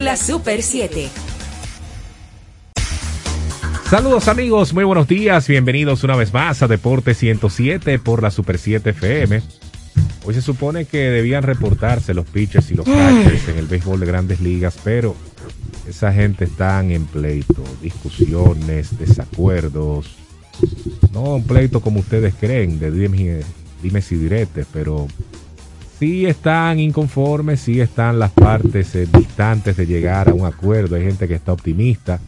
La Super 7. Saludos amigos, muy buenos días, bienvenidos una vez más a Deporte 107 por la Super 7 FM. Hoy se supone que debían reportarse los pitchers y los catchers en el béisbol de grandes ligas, pero esa gente están en pleito, discusiones, desacuerdos. No un pleito como ustedes creen, de dime, dime si diretes, pero sí están inconformes, sí están las partes eh, distantes de llegar a un acuerdo. Hay gente que está optimista,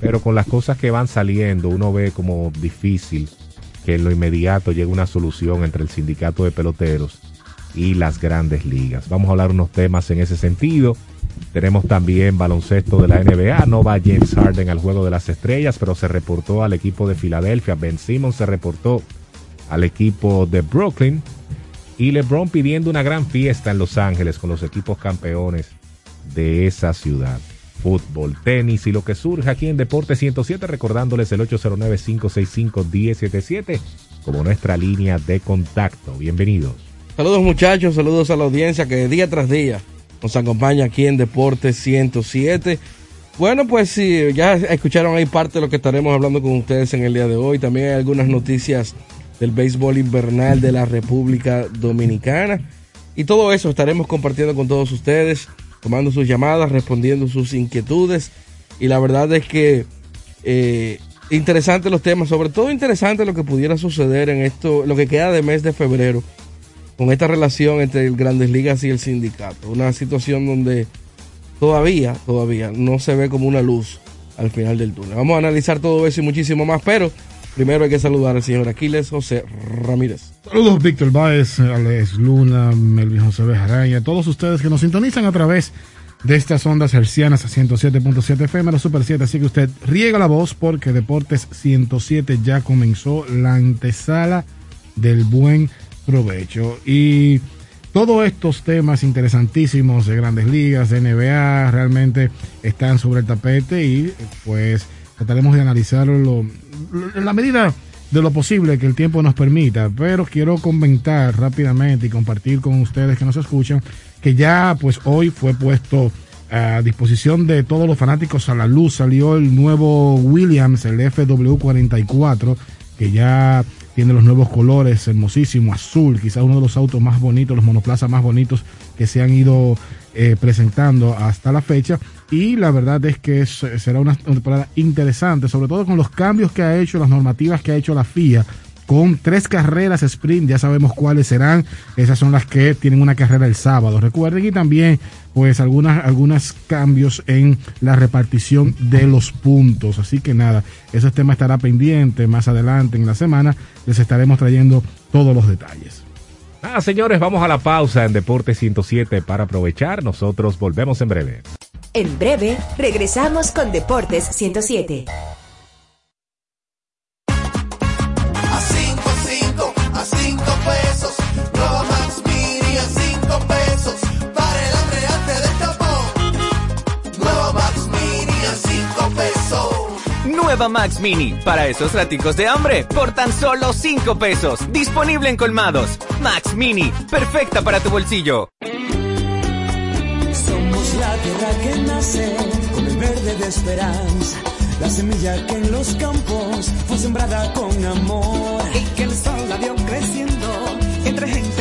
pero con las cosas que van saliendo, uno ve como difícil que en lo inmediato llegue una solución entre el sindicato de peloteros y las grandes ligas. Vamos a hablar unos temas en ese sentido. Tenemos también baloncesto de la NBA. No va James Harden al juego de las estrellas, pero se reportó al equipo de Filadelfia. Ben Simmons se reportó al equipo de Brooklyn y LeBron pidiendo una gran fiesta en Los Ángeles con los equipos campeones de esa ciudad. Fútbol, tenis y lo que surge aquí en Deporte 107, recordándoles el 809-565-1077 como nuestra línea de contacto. Bienvenidos. Saludos muchachos, saludos a la audiencia que día tras día nos acompaña aquí en Deporte 107. Bueno, pues sí, ya escucharon ahí parte de lo que estaremos hablando con ustedes en el día de hoy. También hay algunas noticias del béisbol invernal de la República Dominicana. Y todo eso estaremos compartiendo con todos ustedes, tomando sus llamadas, respondiendo sus inquietudes. Y la verdad es que eh, interesante los temas, sobre todo interesante lo que pudiera suceder en esto, lo que queda de mes de febrero, con esta relación entre el Grandes Ligas y el sindicato. Una situación donde todavía, todavía no se ve como una luz al final del túnel. Vamos a analizar todo eso y muchísimo más, pero Primero hay que saludar al señor Aquiles José Ramírez. Saludos, Víctor Báez, Alex Luna, Melvin José Bejarán todos ustedes que nos sintonizan a través de estas ondas hercianas a 107.7 FM, la Super 7. Así que usted riega la voz porque Deportes 107 ya comenzó la antesala del buen provecho. Y todos estos temas interesantísimos de grandes ligas, de NBA, realmente están sobre el tapete y pues trataremos de analizarlo en la medida de lo posible que el tiempo nos permita, pero quiero comentar rápidamente y compartir con ustedes que nos escuchan que ya pues hoy fue puesto a disposición de todos los fanáticos a la luz, salió el nuevo Williams, el FW44, que ya tiene los nuevos colores, hermosísimo, azul, quizás uno de los autos más bonitos, los monoplazas más bonitos que se han ido eh, presentando hasta la fecha. Y la verdad es que será una temporada interesante, sobre todo con los cambios que ha hecho, las normativas que ha hecho la FIA, con tres carreras sprint, ya sabemos cuáles serán, esas son las que tienen una carrera el sábado, recuerden, y también pues algunas, algunos cambios en la repartición de los puntos, así que nada, ese tema estará pendiente más adelante en la semana, les estaremos trayendo todos los detalles. Ah, señores, vamos a la pausa en Deporte 107 para aprovechar. Nosotros volvemos en breve. En breve, regresamos con Deportes 107. Nueva Max Mini, para esos raticos de hambre, por tan solo 5 pesos. Disponible en colmados. Max Mini, perfecta para tu bolsillo. Somos la tierra que nace con el verde de esperanza. La semilla que en los campos fue sembrada con amor. Y que el sol la vio creciendo entre gente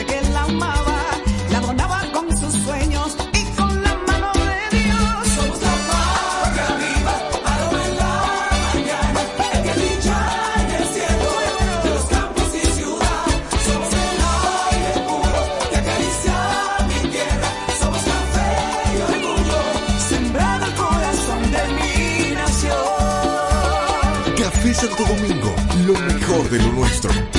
Santo Domingo, lo mejor de lo nuestro.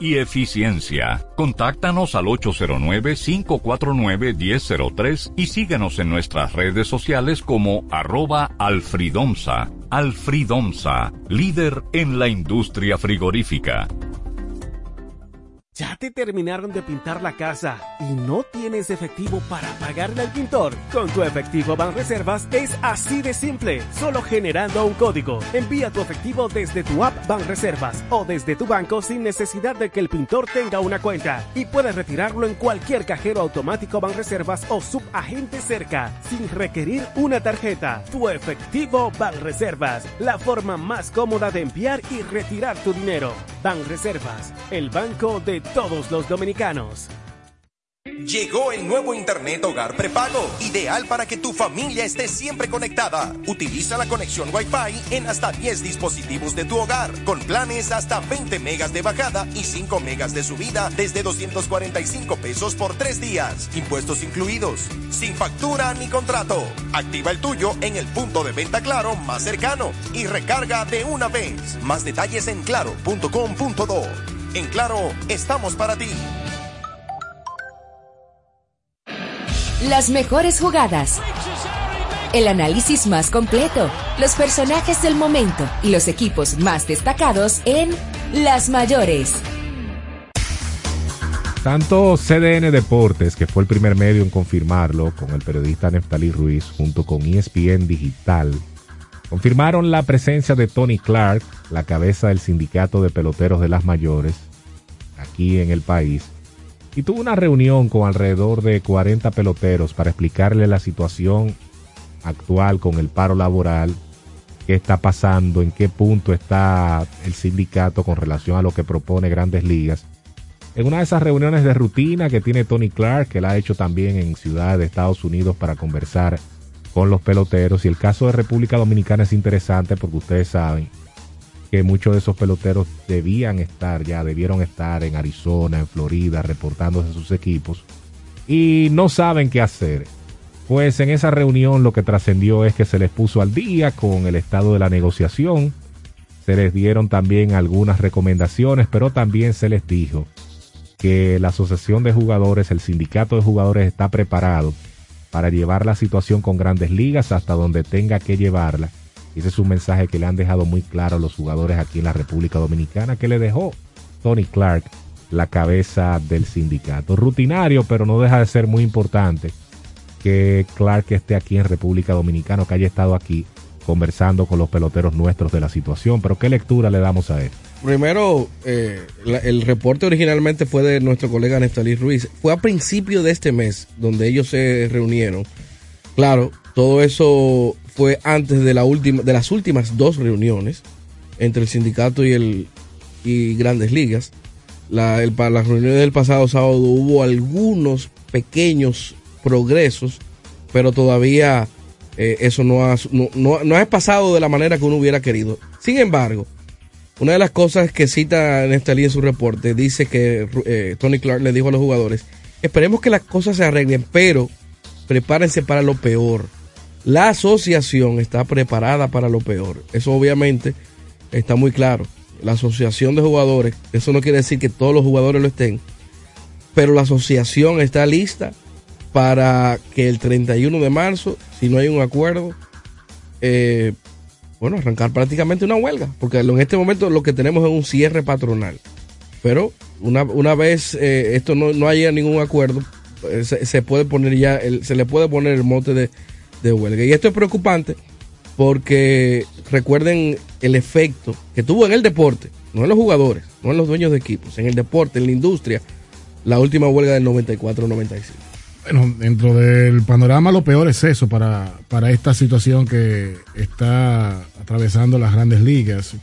y eficiencia. Contáctanos al 809-549-1003 y síguenos en nuestras redes sociales como arroba alfridomsa. Alfridomsa, líder en la industria frigorífica. ¿Ya te terminaron de pintar la casa y no tienes efectivo para pagarle al pintor? Con tu efectivo Banreservas es así de simple, solo generando un código. Envía tu efectivo desde tu app Banreservas o desde tu banco sin necesidad de que el pintor tenga una cuenta y puedes retirarlo en cualquier cajero automático Banreservas o subagente cerca sin requerir una tarjeta. Tu efectivo Banreservas, la forma más cómoda de enviar y retirar tu dinero. Banreservas, el banco de todos los dominicanos. Llegó el nuevo Internet Hogar Prepago, ideal para que tu familia esté siempre conectada. Utiliza la conexión Wi-Fi en hasta 10 dispositivos de tu hogar, con planes hasta 20 megas de bajada y 5 megas de subida desde 245 pesos por 3 días, impuestos incluidos, sin factura ni contrato. Activa el tuyo en el punto de venta Claro más cercano y recarga de una vez. Más detalles en claro.com.do. En Claro, estamos para ti. Las mejores jugadas. El análisis más completo. Los personajes del momento y los equipos más destacados en Las Mayores. Tanto CDN Deportes, que fue el primer medio en confirmarlo, con el periodista Neftalí Ruiz, junto con ESPN Digital, confirmaron la presencia de Tony Clark, la cabeza del sindicato de peloteros de las mayores, aquí en el país, y tuvo una reunión con alrededor de 40 peloteros para explicarle la situación actual con el paro laboral, qué está pasando, en qué punto está el sindicato con relación a lo que propone Grandes Ligas. En una de esas reuniones de rutina que tiene Tony Clark, que la ha hecho también en ciudades de Estados Unidos para conversar con los peloteros. Y el caso de República Dominicana es interesante porque ustedes saben que muchos de esos peloteros debían estar, ya debieron estar en Arizona, en Florida, reportándose a sus equipos y no saben qué hacer. Pues en esa reunión lo que trascendió es que se les puso al día con el estado de la negociación, se les dieron también algunas recomendaciones, pero también se les dijo que la asociación de jugadores, el sindicato de jugadores está preparado para llevar la situación con grandes ligas hasta donde tenga que llevarla. Ese es un mensaje que le han dejado muy claro a los jugadores aquí en la República Dominicana, que le dejó Tony Clark, la cabeza del sindicato. Rutinario, pero no deja de ser muy importante que Clark esté aquí en República Dominicana, que haya estado aquí conversando con los peloteros nuestros de la situación. Pero ¿qué lectura le damos a él? Primero, eh, el reporte originalmente fue de nuestro colega Neftalí Ruiz. Fue a principio de este mes donde ellos se reunieron. Claro, todo eso fue antes de, la última, de las últimas dos reuniones entre el sindicato y, el, y Grandes Ligas. La, el, para las reuniones del pasado sábado hubo algunos pequeños progresos, pero todavía eh, eso no ha, no, no- no ha pasado de la manera que uno hubiera querido. Sin embargo, una de las cosas que cita Nestalí en su reporte dice que eh, Tony Clark le dijo a los jugadores, esperemos que las cosas se arreglen, pero prepárense para lo peor. La asociación está preparada para lo peor. Eso obviamente está muy claro. La asociación de jugadores, eso no quiere decir que todos los jugadores lo estén, pero la asociación está lista para que el 31 de marzo, si no hay un acuerdo, eh, bueno, arrancar prácticamente una huelga, porque en este momento lo que tenemos es un cierre patronal. Pero una, una vez eh, esto no, no haya ningún acuerdo, eh, se, se puede poner ya, se le puede poner el mote de, de huelga. Y esto es preocupante porque recuerden el efecto que tuvo en el deporte, no en los jugadores, no en los dueños de equipos, en el deporte, en la industria, la última huelga del 94-95. Bueno, dentro del panorama lo peor es eso para, para esta situación que está atravesando las grandes ligas.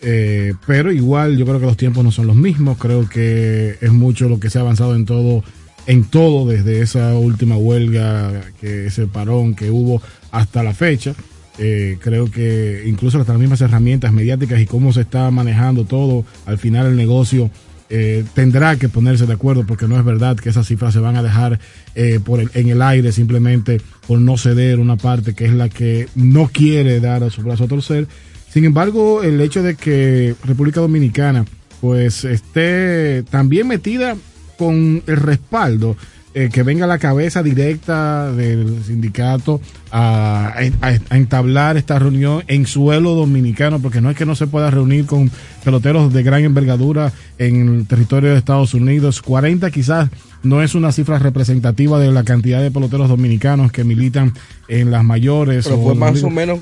Eh, pero igual yo creo que los tiempos no son los mismos. Creo que es mucho lo que se ha avanzado en todo, en todo desde esa última huelga, que ese parón que hubo hasta la fecha. Eh, creo que incluso hasta las mismas herramientas mediáticas y cómo se está manejando todo, al final el negocio eh, tendrá que ponerse de acuerdo porque no es verdad que esas cifras se van a dejar eh, por el- en el aire simplemente por no ceder una parte que es la que no quiere dar a su brazo a torcer. Sin embargo, el hecho de que República Dominicana pues esté también metida con el respaldo eh, que venga la cabeza directa del sindicato a, a- a entablar esta reunión en suelo dominicano, porque no es que no se pueda reunir con peloteros de gran envergadura en el territorio de Estados Unidos. 40 quizás no es una cifra representativa de la cantidad de peloteros dominicanos que militan en las mayores. Pero o fue más o menos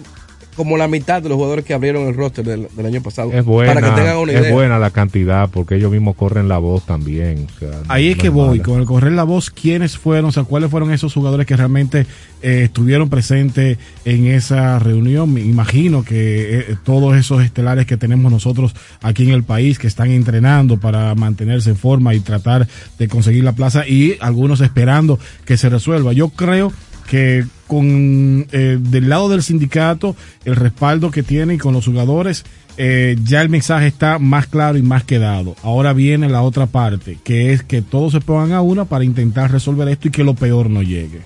como la mitad de los jugadores que abrieron el roster del, del año pasado. Es buena, Para que tengan una es idea. buena la cantidad porque ellos mismos corren la voz también. o sea, no- Ahí es no que voy, mala. con el correr la voz, quiénes fueron, o sea, cuáles fueron esos jugadores que realmente eh, estuvieron presentes en esa reunión. Me imagino que eh, todos esos estelares que tenemos nosotros aquí en el país, que están entrenando para mantenerse en forma y tratar de conseguir la plaza, y algunos esperando que se resuelva. Yo creo que con eh, del lado del sindicato, el respaldo que tiene y con los jugadores, eh, ya el mensaje está más claro y más quedado. Ahora viene la otra parte, que es que todos se pongan a una para intentar resolver esto y que lo peor no llegue.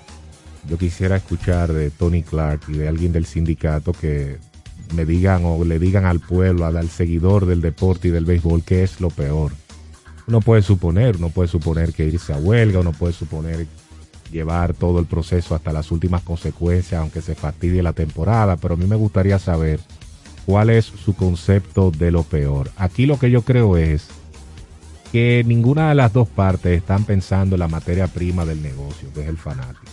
Yo quisiera escuchar de Tony Clark y de alguien del sindicato que me digan o le digan al pueblo, al, seguidor del deporte y del béisbol, qué es lo peor. Uno puede suponer, uno puede suponer que irse a huelga, uno puede suponer llevar todo el proceso hasta las últimas consecuencias, aunque se fastidie la temporada, pero a mí me gustaría saber cuál es su concepto de lo peor. Aquí lo que yo creo es que ninguna de las dos partes están pensando en la materia prima del negocio, que es el fanático.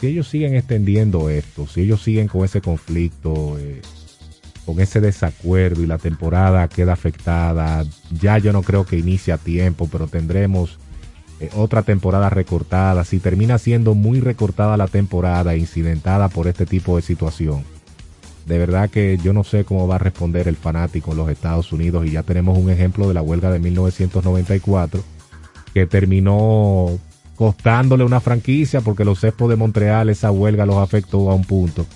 Si ellos siguen extendiendo esto, si ellos siguen con ese conflicto, eh, con ese desacuerdo y la temporada queda afectada, ya yo no creo que inicie a tiempo, pero tendremos eh, otra temporada recortada. Si termina siendo muy recortada la temporada, incidentada por este tipo de situación, de verdad que yo no sé cómo va a responder el fanático en los Estados Unidos y ya tenemos un ejemplo de la huelga de 1994 que terminó costándole una franquicia porque los Expos de Montreal esa huelga los afectó a un punto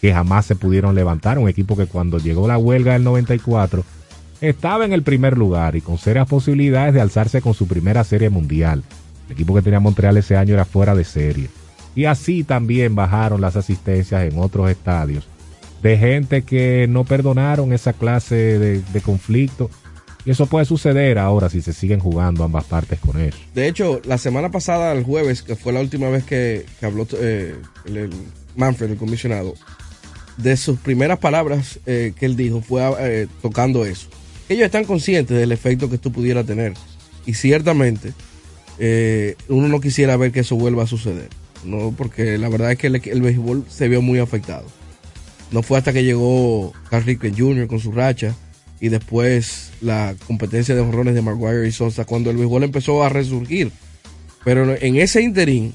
que jamás se pudieron levantar. Un equipo que cuando llegó la huelga del 94 estaba en el primer lugar y con serias posibilidades de alzarse con su primera serie mundial. El equipo que tenía Montreal ese año era fuera de serie. Y así también bajaron las asistencias en otros estadios de gente que no perdonaron esa clase de, conflicto. Y eso puede suceder ahora si se siguen jugando ambas partes con eso. De hecho, la semana pasada, el jueves, que fue la última vez que, habló eh, el Manfred, el comisionado, de sus primeras palabras eh, que él dijo fue eh, tocando eso. Ellos están conscientes del efecto que esto pudiera tener. Y ciertamente, eh, uno no quisiera ver que eso vuelva a suceder. No, porque la verdad es que el, el béisbol se vio muy afectado. No fue hasta que llegó Carl Jr. con su racha y después la competencia de honrones de Maguire y Sosa cuando el béisbol empezó a resurgir. Pero en ese interín,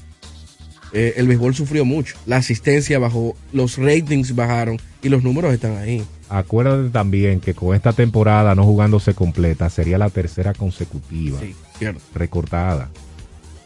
eh, el béisbol sufrió mucho. La asistencia bajó, los ratings bajaron y los números están ahí. Acuérdate también que con esta temporada no jugándose completa sería la tercera consecutiva Sí, cierto. recortada.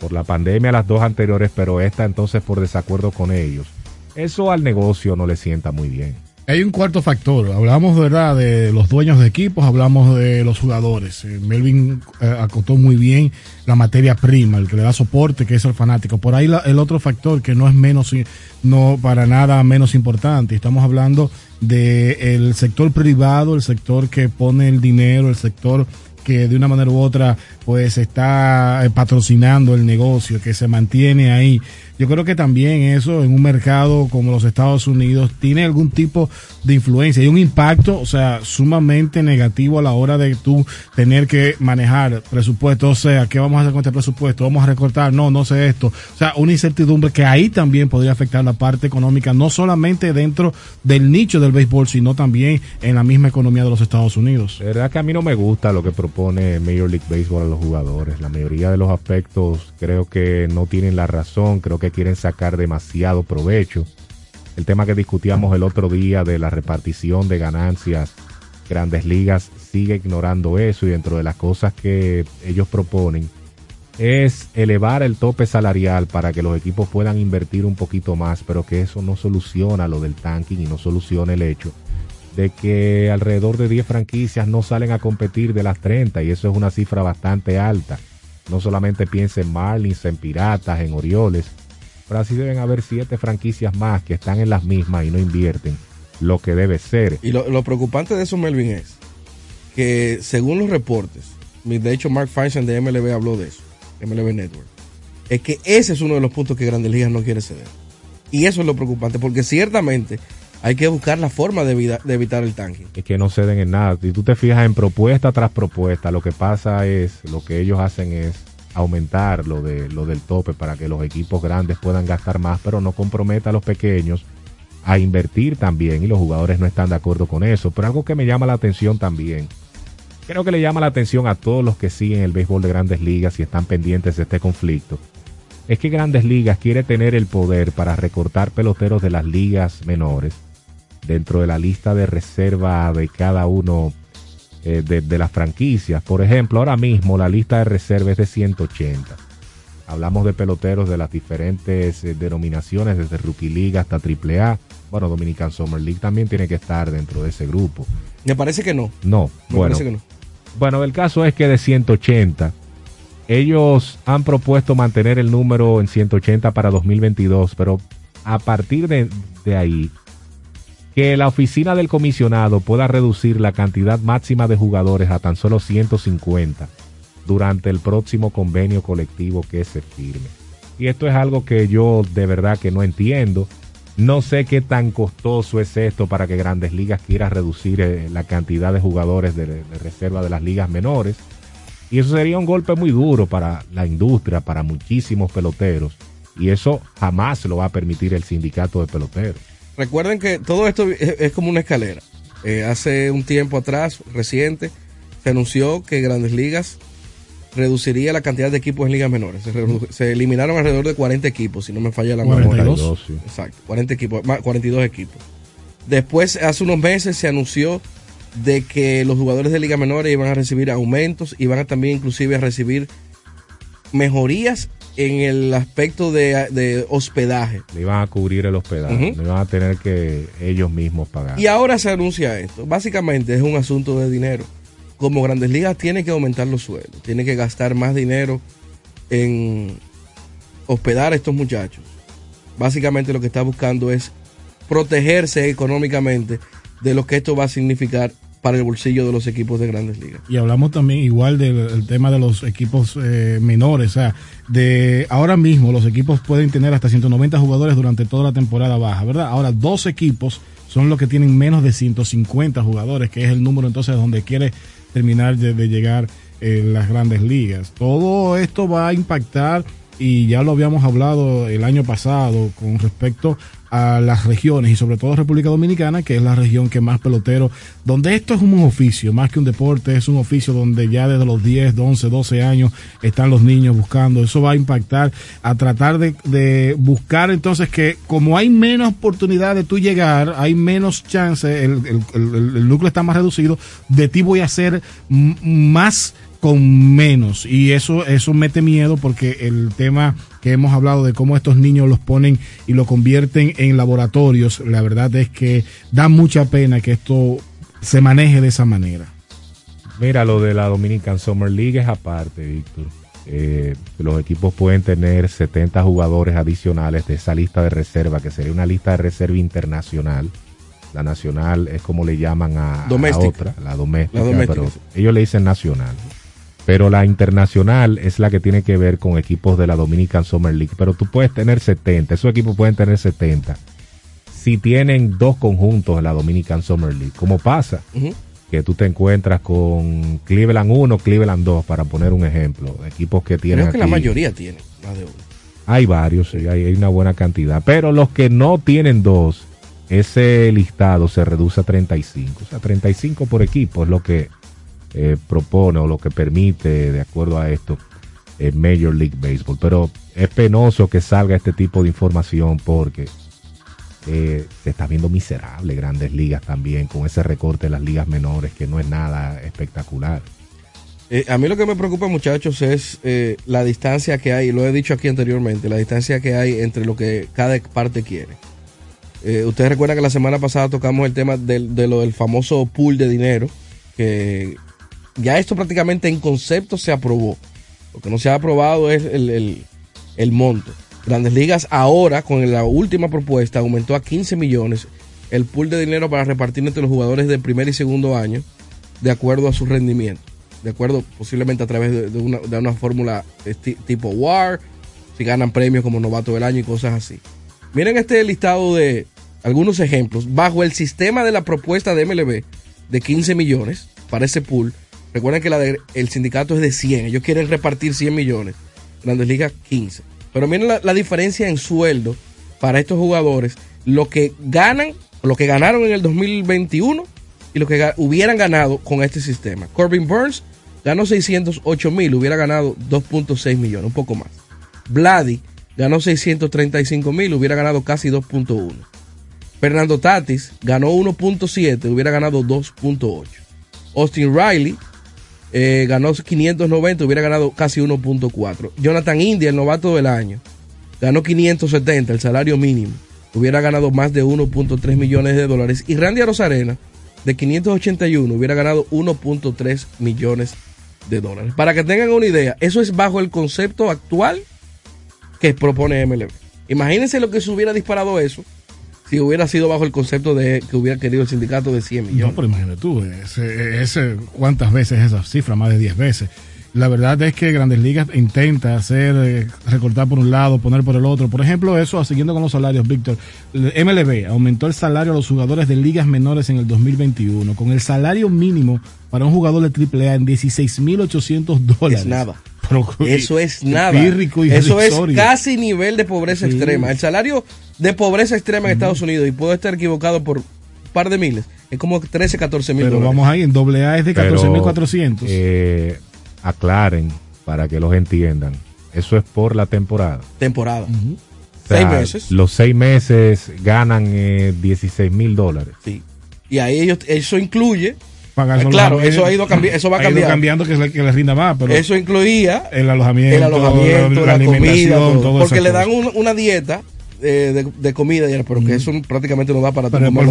Por la pandemia las dos anteriores, pero esta entonces por desacuerdo con ellos. Eso al negocio no le sienta muy bien. Hay un cuarto factor. Hablamos ¿verdad? de los dueños de equipos, hablamos de los jugadores. Eh, Melvin eh, acotó muy bien la materia prima, el que le da soporte, que es el fanático. Por ahí la- el otro factor que no es menos, no para nada menos importante. Estamos hablando del sector privado, el sector que pone el dinero, el sector que de una manera u otra pues está eh, patrocinando el negocio, que se mantiene ahí. Yo creo que también eso en un mercado como los Estados Unidos tiene algún tipo de influencia y un impacto, o sea, sumamente negativo a la hora de tú tener que manejar presupuesto, o sea, ¿qué vamos a hacer con este presupuesto? ¿Vamos a recortar? No, no sé esto. O sea, una incertidumbre que ahí también podría afectar la parte económica, no solamente dentro del nicho del béisbol, sino también en la misma economía de los Estados Unidos. De verdad que a mí no me gusta lo que propone Major League Baseball a los jugadores. La mayoría de los aspectos creo que no tienen la razón, creo que quieren sacar demasiado provecho. El tema que discutíamos el otro día de la repartición de ganancias, grandes ligas sigue ignorando eso y dentro de las cosas que ellos proponen es elevar el tope salarial para que los equipos puedan invertir un poquito más, pero que eso no soluciona lo del tanking y no soluciona el hecho de que alrededor de 10 franquicias no salen a competir de las 30 y eso es una cifra bastante alta. No solamente piensa en Marlins, en Piratas, en Orioles, pero así deben haber 7 franquicias más que están en las mismas y no invierten lo que debe ser. Y lo, lo preocupante de eso, Melvin, es que según los reportes, de hecho Mark Feinstein de MLB habló de eso, MLB Network, es que ese es uno de los puntos que Grandes Ligas no quiere ceder. Y eso es lo preocupante, porque ciertamente hay que buscar la forma de, vida- de evitar el tanking. Es que no ceden en nada. Si tú te fijas en propuesta tras propuesta, lo que pasa es, lo que ellos hacen es aumentar lo, de, lo del tope para que los equipos grandes puedan gastar más, pero no comprometa a los pequeños a invertir también y los jugadores no están de acuerdo con eso. Pero algo que me llama la atención también, creo que le llama la atención a todos los que siguen el béisbol de grandes ligas y están pendientes de este conflicto, es que grandes ligas quiere tener el poder para recortar peloteros de las ligas menores dentro de la lista de reserva de cada uno eh, de, de las franquicias. Por ejemplo, ahora mismo la lista de reserva es de 180. Hablamos de peloteros de las diferentes eh, denominaciones, desde Rookie League hasta AAA. Bueno, Dominican Summer League también tiene que estar dentro de ese grupo. Me parece que no. No, Me bueno, parece que no. bueno, el caso es que de 180, ellos han propuesto mantener el número en 180 para 2022, pero a partir de, de ahí, que la oficina del comisionado pueda reducir la cantidad máxima de jugadores a tan solo 150 durante el próximo convenio colectivo que se firme. Y esto es algo que yo de verdad que no entiendo. No sé qué tan costoso es esto para que Grandes Ligas quiera reducir eh, la cantidad de jugadores de, de reserva de las ligas menores. Y eso sería un golpe muy duro para la industria, para muchísimos peloteros. Y eso jamás lo va a permitir el sindicato de peloteros. Recuerden que todo esto es, como una escalera. Eh, hace un tiempo atrás, reciente, se anunció que Grandes Ligas reduciría la cantidad de equipos en ligas menores. Se, eliminaron alrededor de 40 equipos, si no me falla la memoria. 42, sí. Exacto, 40 equipos, más 42 equipos. Después, hace unos meses se anunció de que los jugadores de ligas menores iban a recibir aumentos y van a también inclusive a recibir mejorías en el aspecto de, de hospedaje. Le iban a cubrir el hospedaje. Ujú. Le iban a tener que ellos mismos pagar. Y ahora se anuncia esto. Básicamente es un asunto de dinero. Como Grandes Ligas tiene que aumentar los sueldos, tiene que gastar más dinero en hospedar a estos muchachos. Básicamente lo que está buscando es protegerse económicamente de lo que esto va a significar para el bolsillo de los equipos de Grandes Ligas. Y hablamos también igual del el tema de los equipos eh, menores. O sea, de ahora mismo los equipos pueden tener hasta 190 jugadores durante toda la temporada baja, ¿verdad? Ahora dos equipos son los que tienen menos de 150 jugadores, que es el número entonces donde quiere terminar de, de llegar eh, las grandes ligas. Todo esto va a impactar y ya lo habíamos hablado el año pasado con respecto a las regiones y sobre todo República Dominicana, que es la región que más pelotero, donde esto es un oficio, más que un deporte, es un oficio donde ya desde los 10, 11, 12 años están los niños buscando. Eso va a impactar a tratar de, de buscar entonces que como hay menos oportunidad de tú llegar, hay menos chance, el, el- el- el núcleo está más reducido, de ti voy a m- más con menos y eso eso mete miedo porque el tema que hemos hablado de cómo estos niños los ponen y lo convierten en laboratorios la verdad es que da mucha pena que esto se maneje de esa manera Mira, lo de la Dominican Summer League es aparte, Víctor. Eh, los equipos pueden tener 70 jugadores adicionales de esa lista de reserva, que sería una lista de reserva internacional. La nacional es como le llaman a, a otra, la doméstica, La doméstica, pero ellos le dicen nacional. Pero la internacional es la que tiene que ver con equipos de la Dominican Summer League. Pero tú puedes tener 70, esos equipos pueden tener 70 si tienen dos conjuntos en la Dominican Summer League. ¿Cómo pasa? Que tú te encuentras con Cleveland 1, Cleveland 2, para poner un ejemplo. Equipos que tienen. Creo que la mayoría tiene más de uno. Hay varios, sí, hay, hay una buena cantidad. Pero los que no tienen dos, ese listado se reduce a 35. O sea, 35 por equipo es lo que eh, propone o lo que permite, de acuerdo a esto, eh, Major League Baseball. Pero es penoso que salga este tipo de información porque eh, se está viendo miserable grandes ligas también con ese recorte de las ligas menores que no es nada espectacular. Eh, a mí lo que me preocupa, muchachos, es eh, la distancia que hay, lo he dicho aquí anteriormente, la distancia que hay entre lo que cada parte quiere. Ustedes recuerdan que la semana pasada tocamos el tema del- del famoso pool de dinero, que ya esto prácticamente en concepto se aprobó. Lo que no se ha aprobado es el, el- el monto. Grandes Ligas ahora, con la última propuesta, aumentó a 15 millones el pool de dinero para repartir entre los jugadores de primer y segundo año de acuerdo a su rendimiento. De acuerdo, posiblemente a través de, de una, de una fórmula tipo WAR, si ganan premios como novato del año y cosas así. Miren este listado de algunos ejemplos. Bajo el sistema de la propuesta de MLB de 15 millones para ese pool, recuerden que la el sindicato es de 100, ellos quieren repartir 100 millones. Grandes Ligas 15. Pero miren la, diferencia en sueldo para estos jugadores, lo que ganan, lo que ganaron en el 2021 y lo que hubieran ganado con este sistema. Corbin Burns ganó 608 mil, hubiera ganado 2.6 millones, un poco más. Vladi ganó 635 mil, hubiera ganado casi 2.1. Fernando Tatis ganó 1.7, hubiera ganado 2.8. Austin Riley eh, ganó 590, hubiera ganado casi 1.4. Jonathan India, el novato del año, ganó 570, el salario mínimo, hubiera ganado más de 1.3 millones de dólares. Y Randy Rosarena, de 581, hubiera ganado 1.3 millones de dólares. Para que tengan una idea, eso es bajo el concepto actual que propone MLB. Imagínense lo que se hubiera disparado eso si hubiera sido bajo el concepto de que hubiera querido el sindicato de 100 No, millones. pero imagínate tú, ese, ese- ¿cuántas veces esa cifra? Más de 10 veces. La verdad es que Grandes Ligas intenta hacer, eh, recortar por un lado, poner por el otro. Por ejemplo, eso, siguiendo con los salarios, Víctor, MLB aumentó el salario a los jugadores de ligas menores en el 2021, con el salario mínimo para un jugador de AAA en 16.800 dólares. Es nada. Pero- Eso es y- nada. y Eso es casi nivel de pobreza Sí. extrema. El salario de pobreza extrema en Estados Unidos, y puedo estar equivocado por un par de miles, es como 13, 14 mil Pero dólares. vamos ahí, en AA es de Pero, 14.400. eh, aclaren para que los entiendan. Eso es por la temporada. Temporada. O sea, Seis meses. Los seis meses ganan eh, 16 mil dólares. Sí. Y ahí ellos, eso incluye, Pagar solo claro, eso ha ido cambi- eso va Ha ido cambiar. cambiando que, le- que les rinda más, pero eso incluía el alojamiento, el alojamiento, la, comida, alimentación, todo. todo porque le dan un- una dieta eh, de, de comida, y- pero que eso prácticamente no da para Pero comida.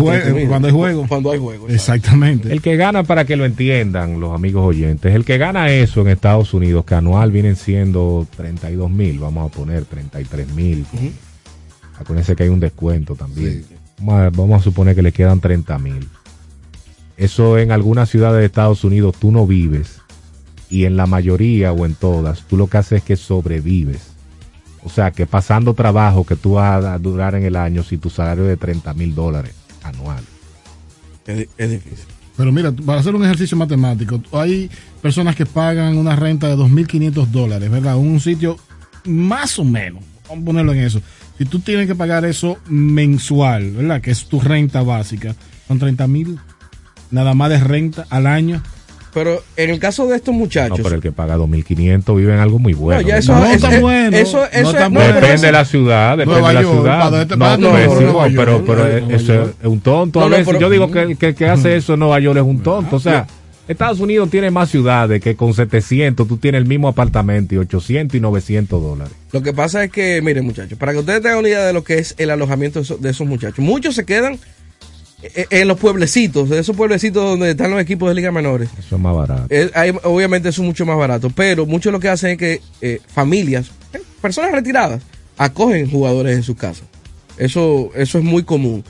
cuando hay juego. Cuando hay juego. Exactamente. El que gana, para que lo entiendan los amigos oyentes, el que gana eso en Estados Unidos, que anual vienen siendo 32 mil, vamos a poner 33 mil. Acuérdense que hay un descuento también. Vamos, a, vamos a suponer que le quedan 30 mil. Eso en algunas ciudades de Estados Unidos tú no vives. Y en la mayoría o en todas, tú lo que haces es que sobrevives. O sea, que pasando trabajo que tú vas a durar en el año si tu salario es de 30 mil dólares anual. Es, es difícil. Pero mira, para hacer un ejercicio matemático, hay personas que pagan una renta de 2.500 dólares, ¿verdad? Un sitio más o menos, vamos a ponerlo en eso. Si tú tienes que pagar eso mensual, ¿verdad? Que es tu renta básica, son 30 mil nada más de renta al año. Pero en el caso de estos No, muchachos, pero el que paga 2.500 vive en algo muy bueno. No, ya eso-. No eso- tan bueno, no eso- eso es- tan no, bueno. Depende de la ciudad, depende Nueva de la York, ciudad. este- no, no, no, York, pero, pero eso es un tonto. No, a no, veces pero- yo digo que, que, que hace eso en Nueva York es un tonto. O sea, Estados Unidos tiene más ciudades que con 700 tú tienes el mismo apartamento y 800 y 900 dólares. lo que pasa es que, miren muchachos, para que ustedes tengan una idea de lo que es el alojamiento de esos, de esos muchachos, muchos se quedan en los pueblecitos, de esos pueblecitos donde están los equipos de ligas menores. Eso es más barato. Eh, hay- obviamente eso es mucho más barato, pero muchos lo que hacen es que eh, familias, eh, personas retiradas, acogen jugadores en sus casas. Eso, eso es muy común.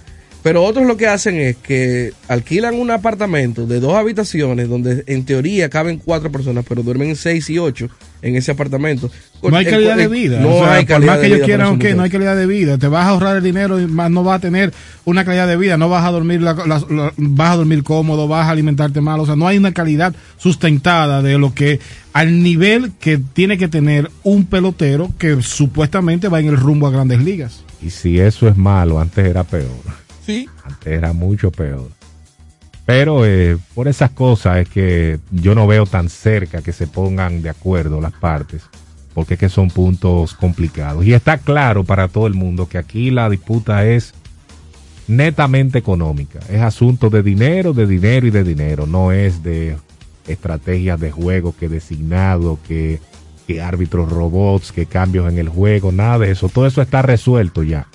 Pero otros lo que hacen es que alquilan un apartamento de dos habitaciones donde en teoría caben cuatro personas, pero duermen seis y ocho en ese apartamento. No hay calidad de vida. No O sea, hay por calidad más que de ellos quieran, ok, no hay calidad de vida. Te vas a ahorrar el dinero y más no vas a tener una calidad de vida. No vas a dormir, la- la- la- vas a dormir cómodo, vas a alimentarte mal. O sea, no hay una calidad sustentada de lo que al nivel que tiene que tener un pelotero que supuestamente va en el rumbo a grandes ligas. Y si eso es malo, antes era peor. Antes era mucho peor. Pero eh, por esas cosas es que yo no veo tan cerca que se pongan de acuerdo las partes, porque es que son puntos complicados. Y está claro para todo el mundo que aquí la disputa es netamente económica. Es asunto de dinero, de dinero y de dinero. No es de estrategias de juego que designado, que, que árbitros robots, que cambios en el juego, nada de eso. Todo eso está resuelto ya.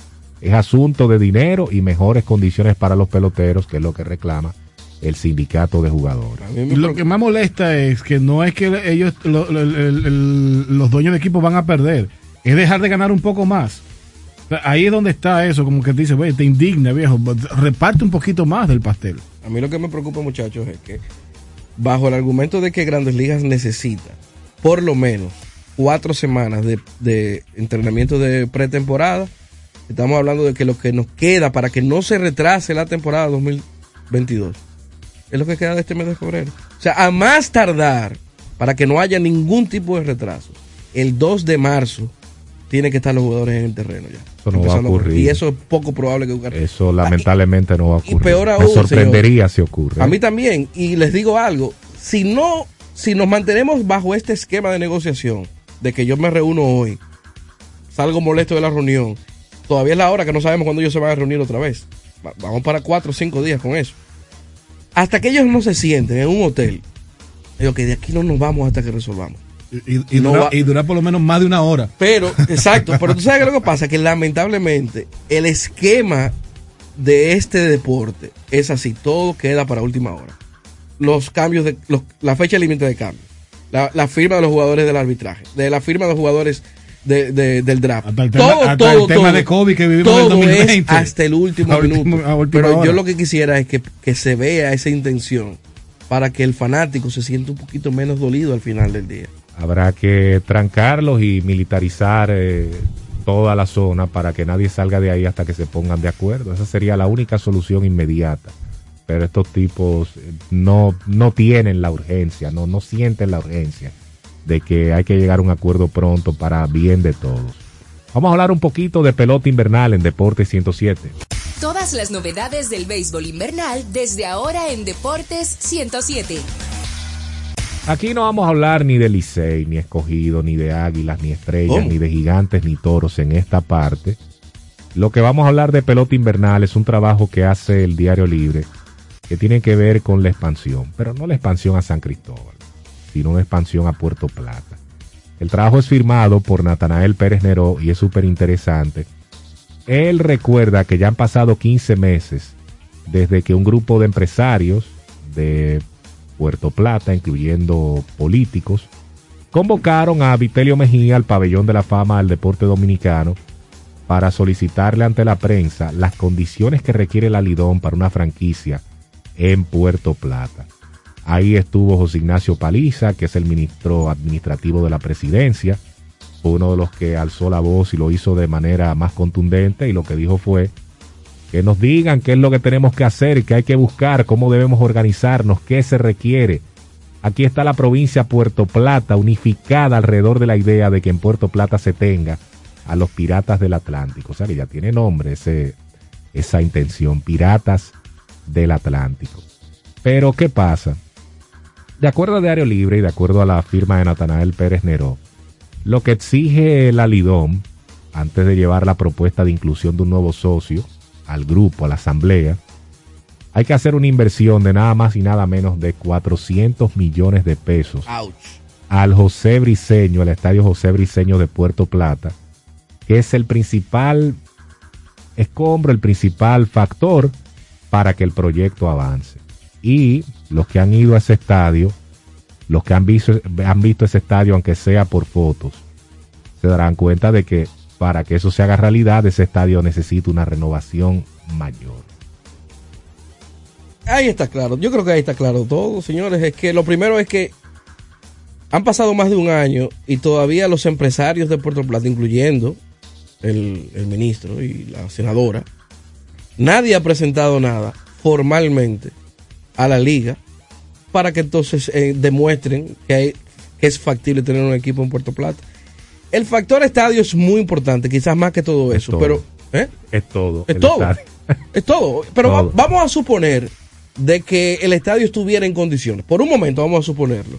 Es asunto de dinero y mejores condiciones para los peloteros, que es lo que reclama el sindicato de jugadores. Lo que más molesta es que no es que ellos, lo- lo- el- el- los dueños de equipo van a perder, es dejar de ganar un poco más. Ahí es donde está eso, como que te dice, "Güey, te indigna, viejo, reparte un poquito más del pastel. A mí lo que me preocupa, muchachos, es que bajo el argumento de que Grandes Ligas necesita por lo menos cuatro semanas de, de entrenamiento de pretemporada, estamos hablando de que lo que nos queda para que no se retrase la temporada 2022 es lo que queda de este mes de febrero. O sea, a más tardar, para que no haya ningún tipo de retraso, el 2 de marzo tiene que estar los jugadores en el terreno ya. Eso no va a ocurrir. Y eso es poco probable que ocurra. Eso lamentablemente no va a ocurrir. peor Me aún, sorprendería señor. si ocurre. A mí también. Y les digo algo. Si no, si nos mantenemos bajo este esquema de negociación, de que yo me reúno hoy, salgo molesto de la reunión, todavía es la hora que no sabemos cuándo ellos se van a reunir otra vez. Va- Vamos para cuatro o cinco días con eso. Hasta que ellos no se sienten en un hotel, digo que de aquí no nos vamos hasta que resolvamos. Y, y No dura, va- y dura por lo menos más de una hora. Pero, exacto, pero tú sabes que lo que pasa, que lamentablemente el esquema de este deporte es así, todo queda para última hora. Los cambios de, los- la fecha límite de cambio, la, la firma de los jugadores del arbitraje, de la firma de los jugadores de- de- del draft. Hasta el tema- todo, hasta todo, el tema todo. de COVID que vivimos en el Todo 2020. es hasta el último minuto. Pero yo hora. lo que quisiera es que, que se vea esa intención para que el fanático se sienta un poquito menos dolido al final del día. Habrá que trancarlos y militarizar eh, toda la zona para que nadie salga de ahí hasta que se pongan de acuerdo. Esa sería la única solución inmediata. Pero estos tipos eh, no, no tienen la urgencia, no, no sienten la urgencia de que hay que llegar a un acuerdo pronto para bien de todos. Vamos a hablar un poquito de pelota invernal en Deportes 107. Todas las novedades del béisbol invernal desde ahora en Deportes 107. Aquí no vamos a hablar ni de Licey, ni escogido, ni de águilas, ni estrellas, ¿Cómo? ni de gigantes, ni toros en esta parte. Lo que vamos a hablar de pelota invernal es un trabajo que hace el Diario Libre, que tiene que ver con la expansión, pero no la expansión a San Cristóbal, sino una expansión a Puerto Plata. El trabajo es firmado por Natanael Pérez Neró y es súper interesante. Él recuerda que ya han pasado 15 meses desde que un grupo de empresarios de Puerto Plata, incluyendo políticos, convocaron a Vitelio Mejía al pabellón de la fama del deporte dominicano para solicitarle ante la prensa las condiciones que requiere la Lidón para una franquicia en Puerto Plata. Ahí estuvo José Ignacio Paliza, que es el ministro administrativo de la presidencia, uno de los que alzó la voz y lo hizo de manera más contundente y lo que dijo fue que nos digan qué es lo que tenemos que hacer, qué hay que buscar, cómo debemos organizarnos, qué se requiere. Aquí está la provincia Puerto Plata unificada alrededor de la idea de que en Puerto Plata se tenga a los piratas del Atlántico. O sea que ya tiene nombre ese, esa intención, piratas del Atlántico. Pero ¿qué pasa? De acuerdo a Diario Libre y de acuerdo a la firma de Natanael Pérez Neró, lo que exige la Lidón, antes de llevar la propuesta de inclusión de un nuevo socio al grupo, a la asamblea, hay que hacer una inversión de nada más y nada menos de 400 millones de pesos al José Briceño, al estadio José Briceño de Puerto Plata, que es el principal escombro, el principal factor para que el proyecto avance. Y los que han ido a ese estadio, los que han visto, han visto ese estadio, aunque sea por fotos, se darán cuenta de que para que eso se haga realidad, ese estadio necesita una renovación mayor. Ahí está claro, yo creo que ahí está claro todo, señores. Es que lo primero es que han pasado más de un año y todavía los empresarios de Puerto Plata, incluyendo el, el ministro y la senadora, nadie ha presentado nada formalmente a la liga para que entonces eh, demuestren que, hay- que es factible tener un equipo en Puerto Plata. El factor estadio es muy importante, quizás más que todo eso, todo. pero ¿eh? Es todo. Es todo. estadio. Es todo. Pero va- vamos a suponer de que el estadio estuviera en condiciones. Por un momento vamos a suponerlo.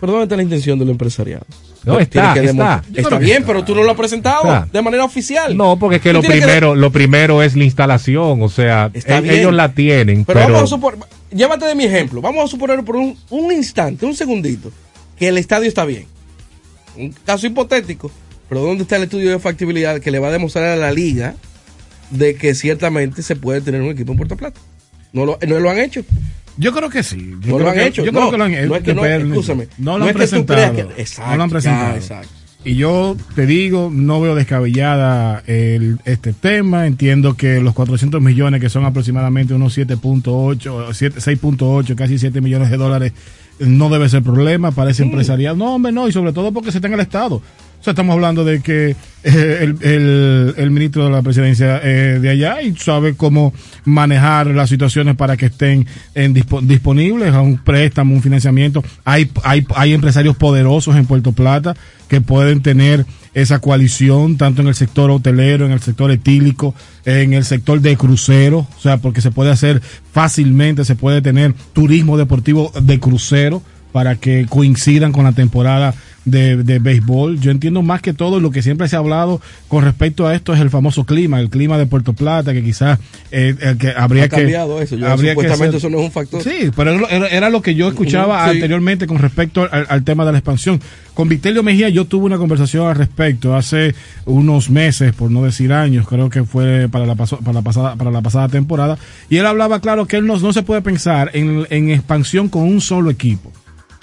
Pero ¿dónde está la intención del empresariado? No, Tiene está, que está. bien, está. pero tú no lo has presentado Está. de manera oficial. No, porque es que lo que- primero, lo primero es la instalación, o sea, Está e- bien. ellos la tienen, Pero, pero, vamos a suponer, llévate de mi ejemplo. Vamos a suponer por un, un instante, un segundito, que el estadio está bien. Un caso hipotético, pero ¿dónde está el estudio de factibilidad que le va a demostrar a la liga de que ciertamente se puede tener un equipo en Puerto Plata? No lo, no lo han hecho. Yo creo que sí. Yo no creo lo han que- hecho. Yo no, creo que lo han hecho. no es que no, Pero- escúchame. No lo han presentado. exacto, no lo han ya, presentado. exacto. Y yo te digo, no veo descabellada el- este tema. Entiendo que los 400 millones, que son aproximadamente unos 7.8, 7 6.8, casi 7 millones de dólares, no debe ser problema para ese empresarial. No, hombre, no. Y sobre todo porque se está en el Estado. O sea, estamos hablando de que eh, el, el- el ministro de la presidencia eh, de allá y sabe cómo manejar las situaciones para que estén en dispo- disponibles a un préstamo, un financiamiento. Hay, hay, hay empresarios poderosos en Puerto Plata que pueden tener esa coalición tanto en el sector hotelero, en el sector etílico, en el sector de crucero, o sea, porque se puede hacer fácilmente, se puede tener turismo deportivo de crucero para que coincidan con la temporada de, de béisbol. Yo entiendo más que todo lo que siempre se ha hablado con respecto a esto es el famoso clima, el clima de Puerto Plata, que quizás eh, el que habría Ha que cambiado eso. Yo, habría que supuestamente eso no es un factor. Sí, pero era, era- lo que yo escuchaba sí. anteriormente con respecto al, al tema de la expansión. Con Victelio Mejía yo tuve una conversación al respecto hace unos meses, por no decir años, creo que fue para la, paso- para la, pasada, para la pasada temporada, y él hablaba claro que él no, no se puede pensar en, en expansión con un solo equipo.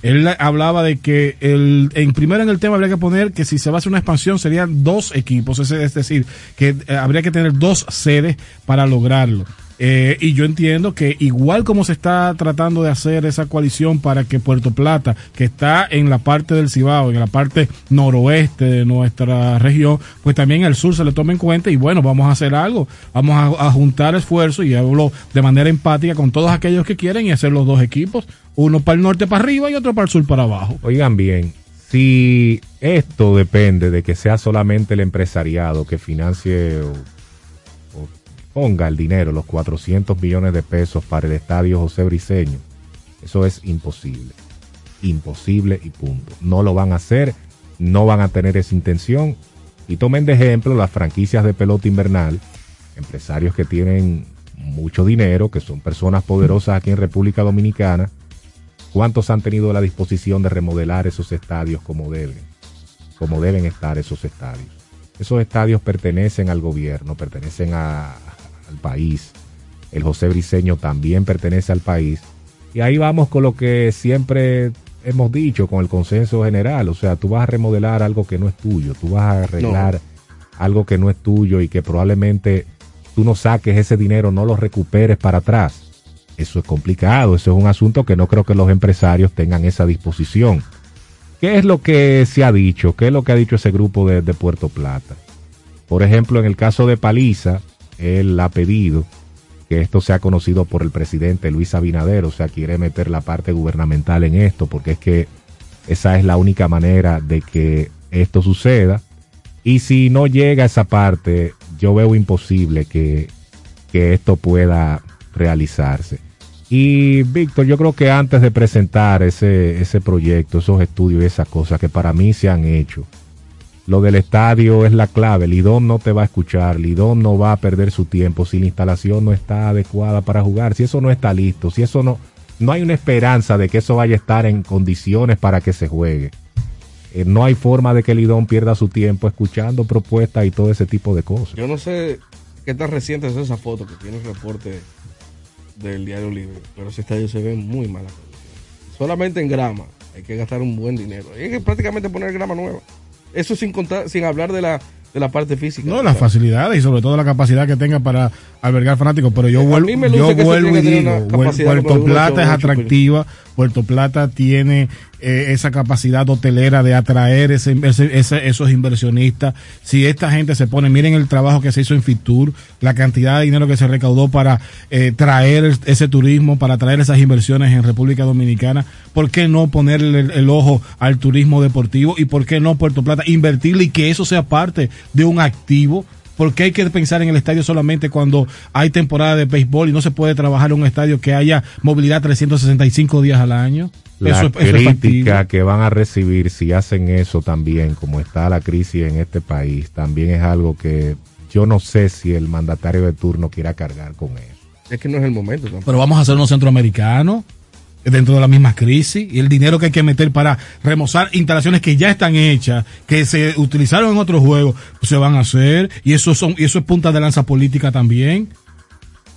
Él hablaba de que el, en primero en el tema habría que poner que si se va a hacer una expansión serían dos equipos, es, decir, que eh, habría que tener dos sedes para lograrlo. Eh, y yo entiendo que igual como se está tratando de hacer esa coalición para que Puerto Plata, que está en la parte del Cibao, en la parte noroeste de nuestra región, pues también el sur se le tome en cuenta y bueno, vamos a hacer algo, vamos a, a juntar esfuerzos y hablo de manera empática con todos aquellos que quieren y hacer los dos equipos, uno para el norte para arriba y otro para el sur para abajo. Oigan bien, si esto depende de que sea solamente el empresariado que financie o, ponga el dinero, los 400 millones de pesos para el estadio José Briceño, eso es imposible. Imposible y punto. No lo van a hacer, no van a tener esa intención. Y tomen de ejemplo las franquicias de pelota invernal, empresarios que tienen mucho dinero, que son personas poderosas aquí en República Dominicana, ¿Cuántos han tenido la disposición de remodelar esos estadios como deben? Como deben estar esos estadios. Esos estadios pertenecen al gobierno, pertenecen a- al país. El José Briceño también pertenece al país. Y ahí vamos con lo que siempre hemos dicho, con el consenso general. O sea, tú vas a remodelar algo que no es tuyo, tú vas a arreglar algo que no es tuyo y que probablemente tú no saques ese dinero, no lo recuperes para atrás. Eso es complicado, eso es un asunto que no creo que los empresarios tengan esa disposición. ¿Qué es lo que se ha dicho? ¿Qué es lo que ha dicho ese grupo de, Puerto Plata? Por ejemplo, en el caso de Paliza, él ha pedido que esto sea conocido por el presidente Luis Abinader, o sea, quiere meter la parte gubernamental en esto, porque es que esa es la única manera de que esto suceda. Y si no llega a esa parte, yo veo imposible que, que esto pueda realizarse. Y Víctor, yo creo que antes de presentar ese, ese proyecto, esos estudios y esas cosas que para mí se han hecho, lo del estadio es la clave. Lidón no te va a escuchar, Lidón no va a perder su tiempo si la instalación no está adecuada para jugar, si eso no está listo, si eso no, no hay una esperanza de que eso vaya a estar en condiciones para que se juegue. Eh, no hay forma de que Lidón pierda su tiempo escuchando propuestas y todo ese tipo de cosas. Yo no sé qué tan reciente es esa foto que tiene el reporte del Diario Libre, pero ese estadio se ve en muy mala condición. Solamente en grama hay que gastar un buen dinero. Hay que prácticamente poner grama nueva. Eso sin contar, sin hablar de la, de la parte física. No, las facilidades y sobre todo la capacidad que tenga para albergar fanáticos. Pero yo vuelvo, yo vuelvo y digo, Puerto Plata es atractiva. Puerto Plata tiene eh, esa capacidad hotelera de atraer ese, esos inversionistas. Si esta gente se pone, miren el trabajo que se hizo en Fitur, la cantidad de dinero que se recaudó para eh, traer ese turismo, para traer esas inversiones en República Dominicana. ¿Por qué no ponerle el, el ojo al turismo deportivo? ¿Y por qué no Puerto Plata invertirle y que eso sea parte de un activo? Porque hay que pensar en el estadio solamente cuando hay temporada de béisbol y no se puede trabajar en un estadio que haya movilidad 365 días al año. La eso, crítica que van a recibir si hacen eso también, como está la crisis en este país, también es algo que yo no sé si el mandatario de turno quiera cargar con eso. Es que no es el momento tampoco. Pero vamos a hacer unos centroamericanos dentro de la misma crisis y el dinero que hay que meter para remozar instalaciones que ya están hechas, que se utilizaron en otros juegos, pues se van a hacer y eso son y eso es punta de lanza política también.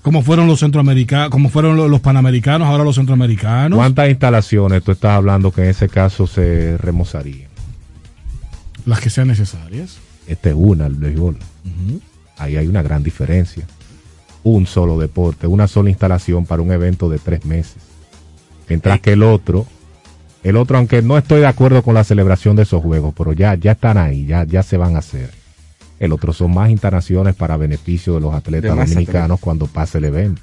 Como fueron los centroamericanos, como fueron los, los panamericanos, ahora los centroamericanos. ¿Cuántas instalaciones tú estás hablando que en ese caso se remozarían? las que sean necesarias. Esta es una, el béisbol. Ahí hay una gran diferencia. Un solo deporte, una sola instalación para un evento de tres meses. Mientras que el otro, el otro, aunque no estoy de acuerdo con la celebración de esos juegos, pero ya, ya están ahí, ya, ya se van a hacer. El otro son más instalaciones para beneficio de los atletas De dominicanos cuando pase el evento.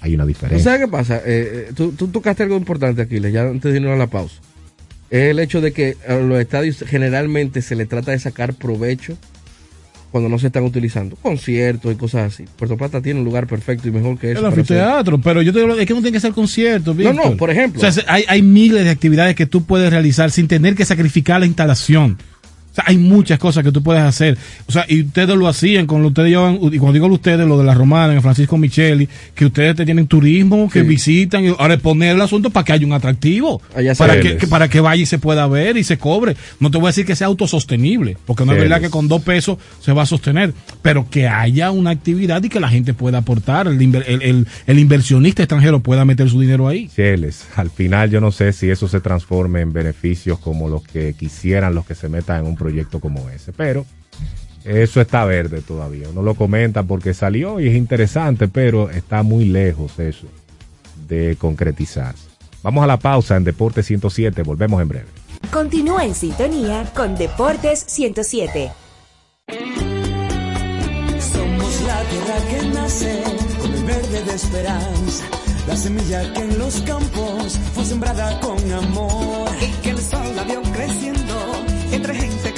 Hay una ¿Tú diferencia. sabes qué pasa? Eh, eh, tú, tú tocaste algo importante, Aquiles, ya antes de irnos a la pausa. Es el hecho de que a los estadios generalmente se le trata de sacar provecho cuando no se están utilizando. Conciertos y cosas así. Puerto Plata tiene un lugar perfecto y mejor que eso. El anfiteatro, pero yo te digo, es que no tiene que ser concierto. No, no, por ejemplo. O sea, se- hay, hay miles de actividades que tú puedes realizar sin tener que sacrificar la instalación. O sea, hay muchas cosas que tú puedes hacer. O sea, y ustedes lo hacían, con lo ustedes llevan, y cuando digo ustedes, lo de la Romana, Francisco Micheli, que ustedes te tienen turismo, que Sí. visitan, y ahora poner el asunto para que haya un atractivo. Para que, que- para que vaya y se pueda ver y se cobre. No te voy a decir que sea autosostenible, porque no es Sí, verdad que con dos pesos se va a sostener, pero que haya una actividad y que la gente pueda aportar, el, el- el- el inversionista extranjero pueda meter su dinero ahí. Cheles, al final yo no sé si eso se transforme en beneficios como los que quisieran los que se metan en un proyecto como ese, pero eso está verde todavía. Uno lo comenta porque salió y es interesante, pero está muy lejos eso de concretizarse. Vamos a la pausa en Deporte 107, volvemos en breve. Continúa en sintonía con Deportes 107. Somos la tierra que nace con el verde de esperanza, la semilla que en los campos fue sembrada con amor y que el sol la vio creciendo entre gente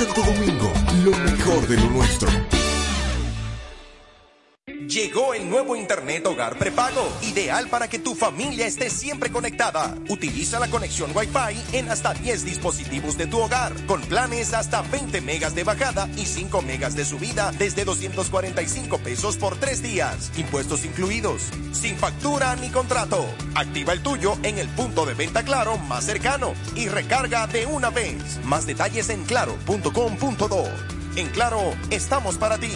Santo Domingo, lo mejor de lo nuestro. Llegó el nuevo Internet Hogar Prepago, ideal para que tu familia esté siempre conectada. Utiliza la conexión Wi-Fi en hasta 10 dispositivos de tu hogar, con planes hasta 20 megas de bajada y 5 megas de subida desde 245 pesos por 3 días, impuestos incluidos, sin factura ni contrato. Activa el tuyo en el punto de venta Claro más cercano y recarga de una vez. Más detalles en claro.com.do. En Claro, estamos para ti.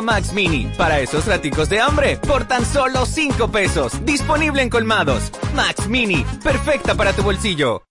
Max Mini, para esos raticos de hambre, por tan solo 5 pesos. Disponible en colmados. Max Mini, perfecta para tu bolsillo.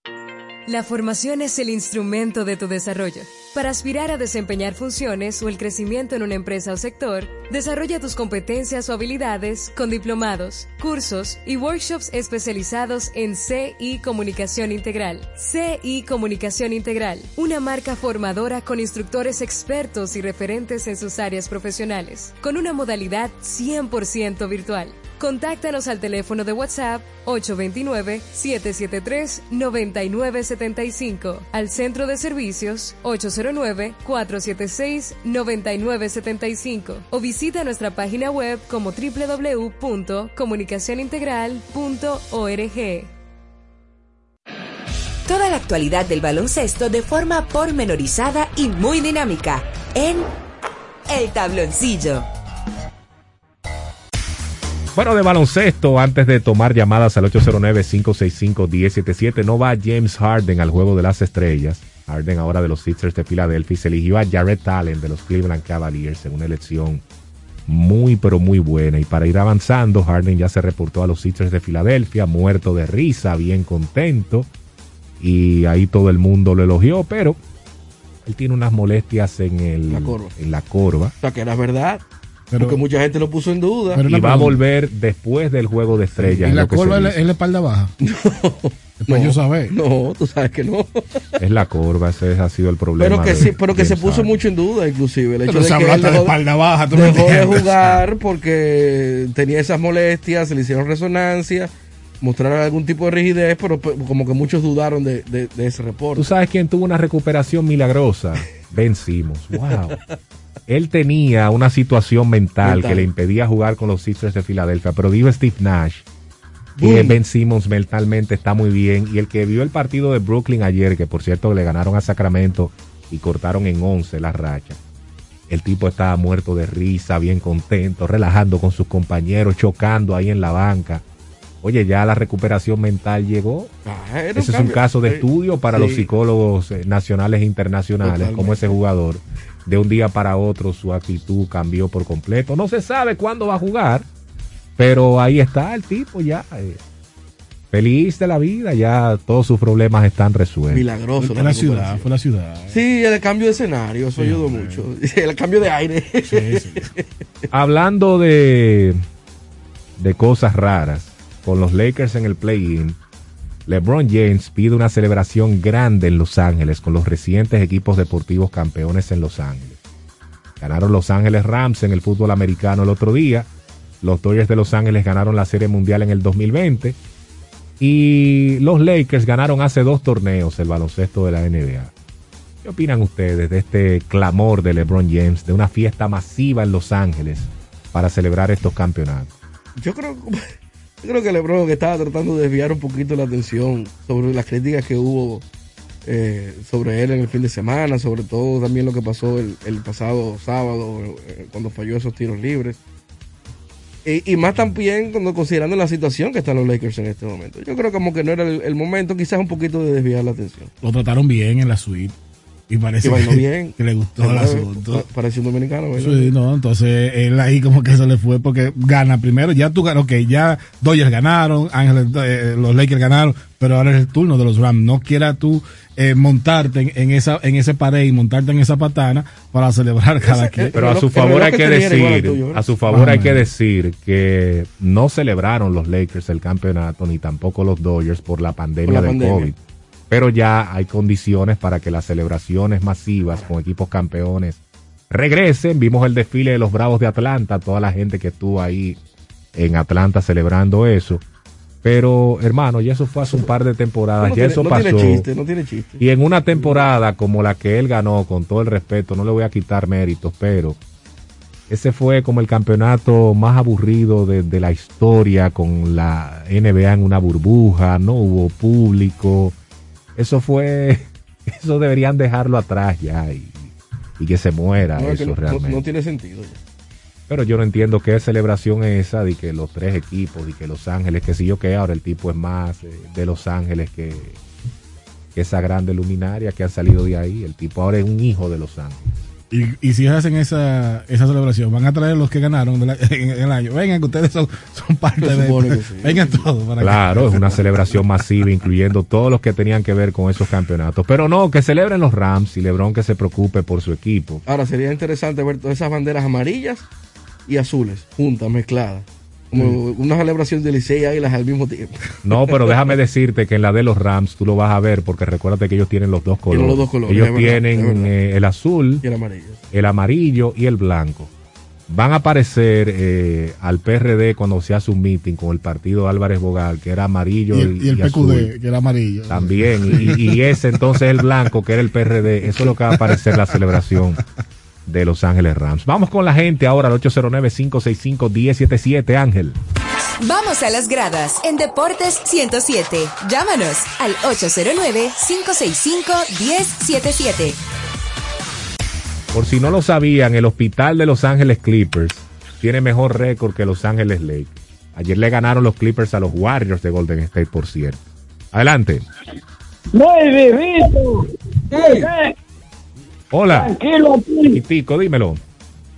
La formación es el instrumento de tu desarrollo. Para aspirar a desempeñar funciones o el crecimiento en una empresa o sector, desarrolla tus competencias o habilidades con diplomados, cursos y workshops especializados en CI Comunicación Integral. CI Comunicación Integral, una marca formadora con instructores expertos y referentes en sus áreas profesionales, con una modalidad 100% virtual. Contáctanos al teléfono de WhatsApp 829-773-9975, al centro de servicios 809-476-9975 o visita nuestra página web como www.comunicacionintegral.org. Toda la actualidad del baloncesto de forma pormenorizada y muy dinámica en El Tabloncillo. Bueno, de baloncesto, antes de tomar llamadas al 809-565-1077, no va James Harden al juego de las estrellas. Harden ahora de los Sixers de Filadelfia y se eligió a Jared Allen de los Cleveland Cavaliers en una elección muy pero muy buena. Y para ir avanzando, Harden ya se reportó a los Sixers de Filadelfia, muerto de risa, bien contento. Y ahí todo el mundo lo elogió, pero él tiene unas molestias en, el, La corva. en la corva. O sea, que era verdad. Pero- porque mucha gente lo puso en duda. Pero y va a volver después del juego de estrellas. Y es la curva es la, es la espalda baja. Después yo saber. No, tú sabes que no. Es la curva, ese ha sido el problema. Pero que de sí, pero que se puso mucho en duda, inclusive. El hecho Pero de se que él hasta de dejó, espalda baja. ¿tú dejó de jugar porque tenía esas molestias, se le hicieron resonancia, mostraron algún tipo de rigidez, pero pe- como que muchos dudaron de, de- de ese reporte. Tú sabes quién tuvo una recuperación milagrosa. Ben Simmons. Wow. Él tenía una situación mental, Mental. que le impedía jugar con los Sixers de Filadelfia, pero vive Steve Nash. Y. Ben Simmons mentalmente está muy bien. Y el que vio el partido de Brooklyn ayer, que por cierto le ganaron a Sacramento y cortaron en 11 la racha. El tipo estaba muerto de risa, bien contento, relajando con sus compañeros, chocando ahí en la banca. Oye, ya la recuperación mental llegó. Ah, Ese es un caso de Sí. estudio para Sí. los psicólogos eh, nacionales e internacionales, Totalmente. como ese jugador. De un día para otro su actitud cambió por completo. No se sabe cuándo va a jugar, pero ahí está el tipo ya. eh, feliz de la vida, ya todos sus problemas están resueltos. Milagroso. Fue la ciudad, fue la ciudad. Sí, el cambio de escenario, eso ayudó mucho. El cambio de aire. Hablando de, de cosas raras, con los Lakers en el play-in, LeBron James pide una celebración grande en Los Ángeles con los recientes equipos deportivos campeones en Los Ángeles. Ganaron Los Ángeles Rams en el fútbol americano el otro día. Los Dodgers de Los Ángeles ganaron la Serie Mundial en el 2020. Y los Lakers ganaron hace dos torneos el baloncesto de la NBA. ¿Qué opinan ustedes de este clamor de LeBron James de una fiesta masiva en Los Ángeles para celebrar estos campeonatos? Yo creo, yo creo que LeBron que estaba tratando de desviar un poquito la atención sobre las críticas que hubo eh, sobre él en el fin de semana, sobre todo también lo que pasó el, pasado sábado eh, cuando falló esos tiros libres. Y, más también cuando considerando la situación que están los Lakers en este momento. Yo creo como que no era el momento, quizás un poquito de desviar la atención. Lo trataron bien en la suite. Y parece Que bailó que, bien. que le gustó el asunto. Parece un dominicano. bailó Sí, no, entonces él ahí como que se le fue porque gana primero, ya tú ok, ya Dodgers ganaron, Ángeles, eh, los Lakers ganaron, pero ahora es el turno de los Rams. No quieras tú eh, montarte en, en esa en ese pared y montarte en esa patana para celebrar cada quien. Pero a su favor hay que decir, a su favor hay que decir que no celebraron los Lakers el campeonato ni tampoco los Dodgers por la pandemia la del pandemia. COVID. Pero ya hay condiciones para que las celebraciones masivas con equipos campeones regresen. Vimos el desfile de los Bravos de Atlanta, toda la gente que estuvo ahí en Atlanta celebrando eso. Pero, hermano, ya eso fue hace un par de temporadas, No ya tiene- eso no pasó. tiene chiste, no tiene chiste. Y en una temporada como la que él ganó, con todo el respeto, no le voy a quitar méritos, pero ese fue como el campeonato más aburrido de, de la historia, con la NBA en una burbuja, no hubo público. Eso fue, eso deberían dejarlo atrás ya y, y que se muera No, eso no- no- realmente. no tiene sentido. ya. Pero yo no entiendo qué celebración es esa de que los tres equipos, de que Los Ángeles, que si yo que ahora el tipo es más eh, de Los Ángeles que, que esa grande luminaria que ha salido de ahí. El tipo ahora es un hijo de Los Ángeles. Y, y si hacen esa, esa celebración, van a traer los que ganaron de la- en, en el año. Vengan, que ustedes son, son parte de que sí. Vengan todos para Claro, es una celebración masiva, incluyendo todos los que tenían que ver con esos campeonatos. Pero no, que celebren los Rams y LeBron que se preocupe por su equipo. Ahora sería interesante ver todas esas banderas amarillas y azules juntas, mezcladas. Como una celebración de Licey y Águilas al mismo tiempo. No, pero déjame decirte que en la de los Rams tú lo vas a ver porque recuérdate que ellos tienen los dos colores. Tienen los dos colores, ellos verdad, tienen eh, el azul, Y el amarillo. el amarillo y el blanco. Van a aparecer eh, al PRD cuando se hace un meeting con el partido Álvarez Bogal, que era amarillo Y el, y el y PQD, azul. que era amarillo. También, y, y ese entonces el blanco, que era el PRD. Eso es lo que va a aparecer en la celebración de Los Ángeles Rams. Vamos con la gente ahora al 809-565-1077, Ángel. Vamos a las gradas en Deportes 107. Llámanos al 809-565-1077. Por si no lo sabían, el hospital de Los Ángeles Clippers tiene mejor récord que Los Ángeles Lakers. Ayer le ganaron los Clippers a los Warriors de Golden State, por cierto. Adelante. Muy vivito. ¿Qué? Hola. Tranquilo aquí, dímelo.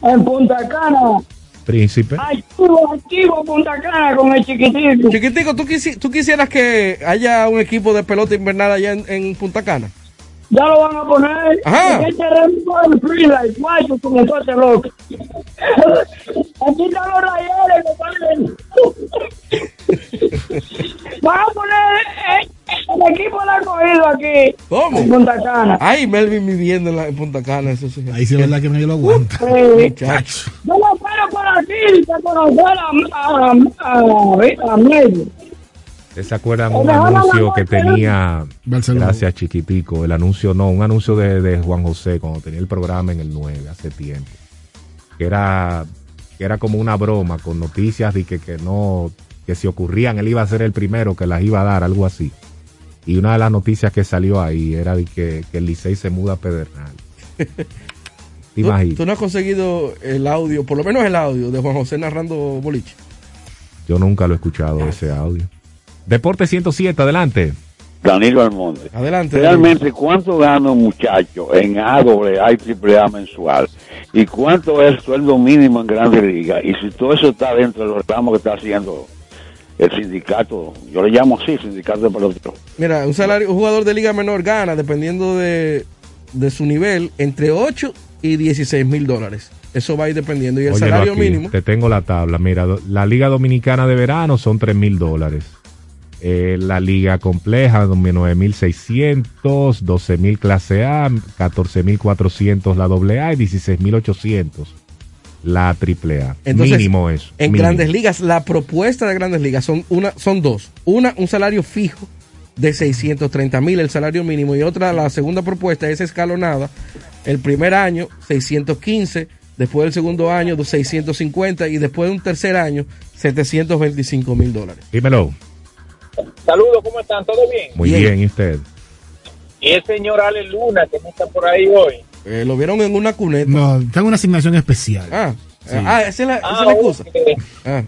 en Punta Cana. Príncipe. Activo, activo Punta Cana con el chiquitico. Chiquitico, ¿tú, quisi- tú quisieras que haya un equipo de pelota invernal allá en, en Punta Cana? Ya lo van a poner. Ajá. Tenemos el freelance, guacho, como todo ese loco. Aquí están los rayeles, compadre. Van a poner eh, el equipo de la cogido aquí. ¿Cómo? En Punta Cana. Ay, Melvin viviendo en, la, en Punta Cana, eso sí. Ahí sí es verdad que nadie lo aguanta. Sí. Muchacho. Yo lo espero por aquí para conocer a, a, a, a Melvin. ¿Ustedes se acuerdan un anuncio que tenía, Barcelona. gracias chiquitico, el anuncio no, un anuncio de, de Juan José cuando tenía el programa en el 9 hace tiempo. que era, que era como una broma con noticias de que, que no, que si ocurrían, él iba a ser el primero que las iba a dar, algo así. Y una de las noticias que salió ahí era de que, que el Licey se muda a Pedernal. ¿Te tú no has conseguido el audio, por lo menos el audio de Juan José narrando boliche. Yo nunca lo he escuchado ese audio. Deporte 107, adelante. Danilo Almonte. Adelante. Realmente, ¿cuánto gana un muchacho en AA y AAA mensual? ¿Y cuánto es el sueldo mínimo en Grandes Ligas? Y si todo eso está dentro de los reclamos que está haciendo el sindicato, yo le llamo así, sindicato de peloteros. Mira, un salario, un jugador de liga menor gana, dependiendo de, de su nivel, entre 8 y 16 mil dólares. Eso va a ir dependiendo. Y el Óyelo salario aquí, mínimo, Te tengo la tabla. Mira, la Liga Dominicana de Verano son 3 mil dólares. Eh, la Liga Compleja, 9.600, 12.000 clase A, 14.400 la AA y 16.800 la AAA. Entonces, Mínimo eso. en mínimo. grandes ligas, la propuesta de grandes ligas son, una, son dos. Una, un salario fijo de 630 mil, el salario mínimo. Y otra, la segunda propuesta es escalonada. El primer año, 615. Después del segundo año, 650. Y después de un tercer año, 725 mil dólares. Dímelo. Saludos, ¿cómo están? ¿Todo bien? Muy bien, ¿y usted? Y el señor Ale Luna, que no está por ahí hoy. Eh, lo vieron en una cuneta. No, tengo una asignación especial. Ah, Sí. ah esa es la, esa es Ah, la excusa. Ah.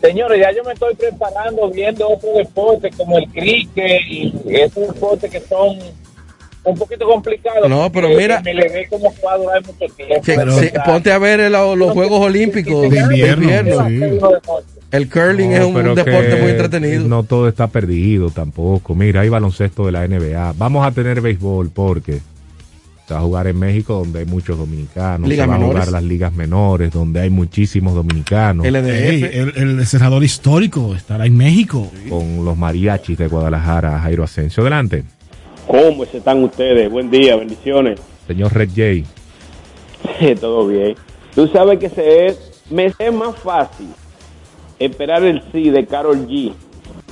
Señores, ya yo me estoy preparando viendo otros deportes como el cricket y esos deportes que son un poquito complicados. No, pero mira- Me le ve como va a durar mucho tiempo. Sí, Pero, sí, ponte a ver el- los Juegos Olímpicos De invierno, El curling No, es un, deporte muy entretenido. No todo está perdido tampoco. Mira, hay baloncesto de la NBA. Vamos a tener béisbol porque se va a jugar en México donde hay muchos dominicanos. Ligas se va a menores. jugar las ligas menores donde hay muchísimos dominicanos. El, el senador histórico estará en México. Con los mariachis de Guadalajara, Jairo Asensio. Adelante, ¿Cómo están ustedes? Buen día, bendiciones. señor Red Jay. Todo bien. Tú sabes que se es, me es más fácil esperar el sí de Carol G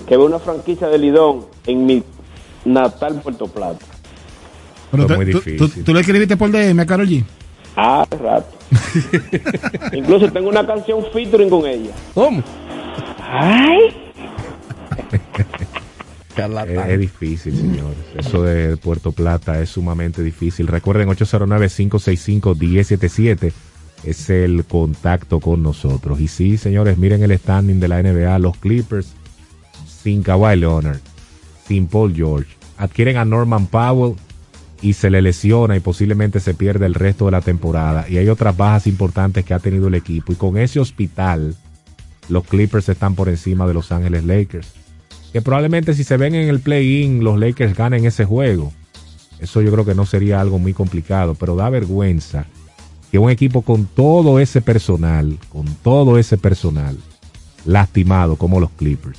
que ver una franquicia de Lidón en mi natal Puerto Plata. Pero te- es muy tú, difícil. tú- tú le escribiste por DM a Karol G. Ah, rato. Incluso tengo una canción featuring con ella. ¿Cómo? Ay. Es, es difícil, señores. Eso de Puerto Plata es sumamente difícil. Recuerden 809-565-1077 es el contacto con nosotros. Y sí, señores, miren el standing de la NBA. Los Clippers sin Kawhi Leonard, sin Paul George. Adquieren a Norman Powell y se le lesiona y posiblemente se pierde el resto de la temporada. Y hay otras bajas importantes que ha tenido el equipo. Y con ese hospital, los Clippers están por encima de Los Ángeles Lakers que probablemente si se ven en el play-in los Lakers ganen ese juego. Eso yo creo que no sería algo muy complicado, pero da vergüenza que un equipo con todo ese personal, con todo ese personal lastimado como los Clippers,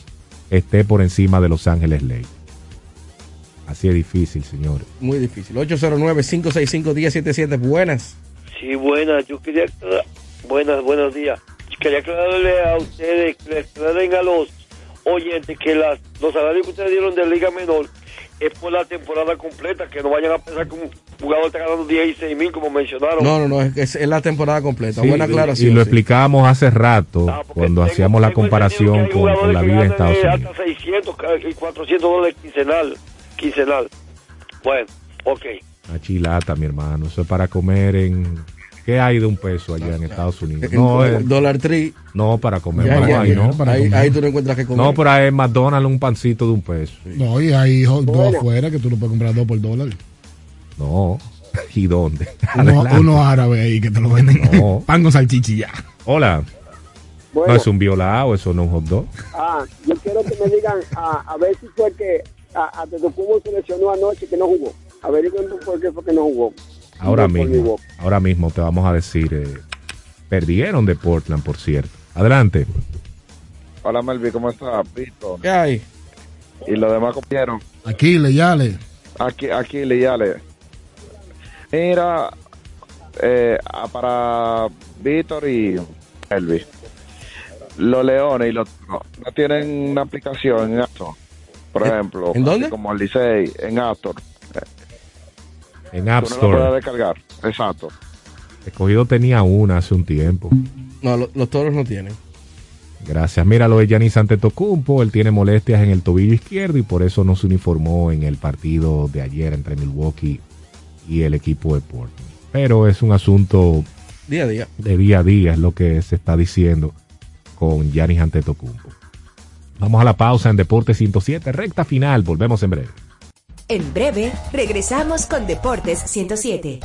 esté por encima de Los Ángeles Lakers. Así es difícil, señores. Muy difícil. 809-565-1077. Buenas. Sí, buenas. Yo quería aclarar- buenas, buenos días. Quería aclararle a ustedes, que le aclaren a los oyentes que las, los salarios que ustedes dieron de Liga Menor es por la temporada completa, que no vayan a pensar que un jugador está ganando 16 mil, como mencionaron. No, no, no, es, es- es la temporada completa. Sí, Buena y- aclaración. Y lo sí. explicábamos hace rato cuando hacíamos la comparación con, con la vida en Estados Unidos. hasta 600 y 400 dólares quincenal. quincenal. Bueno, ok. Una chilata, mi hermano. Eso es para comer en... ¿Qué hay de un peso allá en Estados Unidos? No, el es- Dollar Tree. No, para comer. Ya, no, ya, ahí ya. no. Ahí- ahí tú no encuentras que comer. No, pero ahí en McDonald's un pancito de un peso. No, y hay hot dog afuera que tú lo puedes comprar dos por dólar. No. ¿Y dónde? Uno, Adelante. uno árabe ahí que te lo venden. No. Pan con ya. Hola. Bueno. No es un violado, eso no es un hot dog. Ah, yo quiero que me digan a, a ver si fue que a, a Tetocumbo se lesionó anoche que no jugó. Averigüen por qué fue que no jugó. Ahora mismo, ahora mismo te vamos a decir, eh, perdieron de Portland, por cierto. Adelante. Hola Melvi, ¿cómo estás? Pito. ¿Qué hay? Y los demás compañeros. Aquí, le yale. Aquí, aquí, Leyale. Mira, eh, ah, para Víctor y Melvi. Los leones y los no, no tienen una aplicación en Astor. Por ejemplo, ¿En dónde? así como el Licey, en Astor. En App Tú no lo Store. puedes descargar. Exacto. Escogido tenía una hace un tiempo. No, lo- los toros no tienen. Gracias. Mira lo de Giannis Antetokounmpo, él tiene molestias en el tobillo izquierdo y por eso no se uniformó en el partido de ayer entre Milwaukee y el equipo de Portland. Pero es un asunto Día a día. de día a día, es lo que se está diciendo con Giannis Antetokounmpo. Vamos a la pausa en Deportes 107, recta final, volvemos en breve. En breve, regresamos con Deportes 107.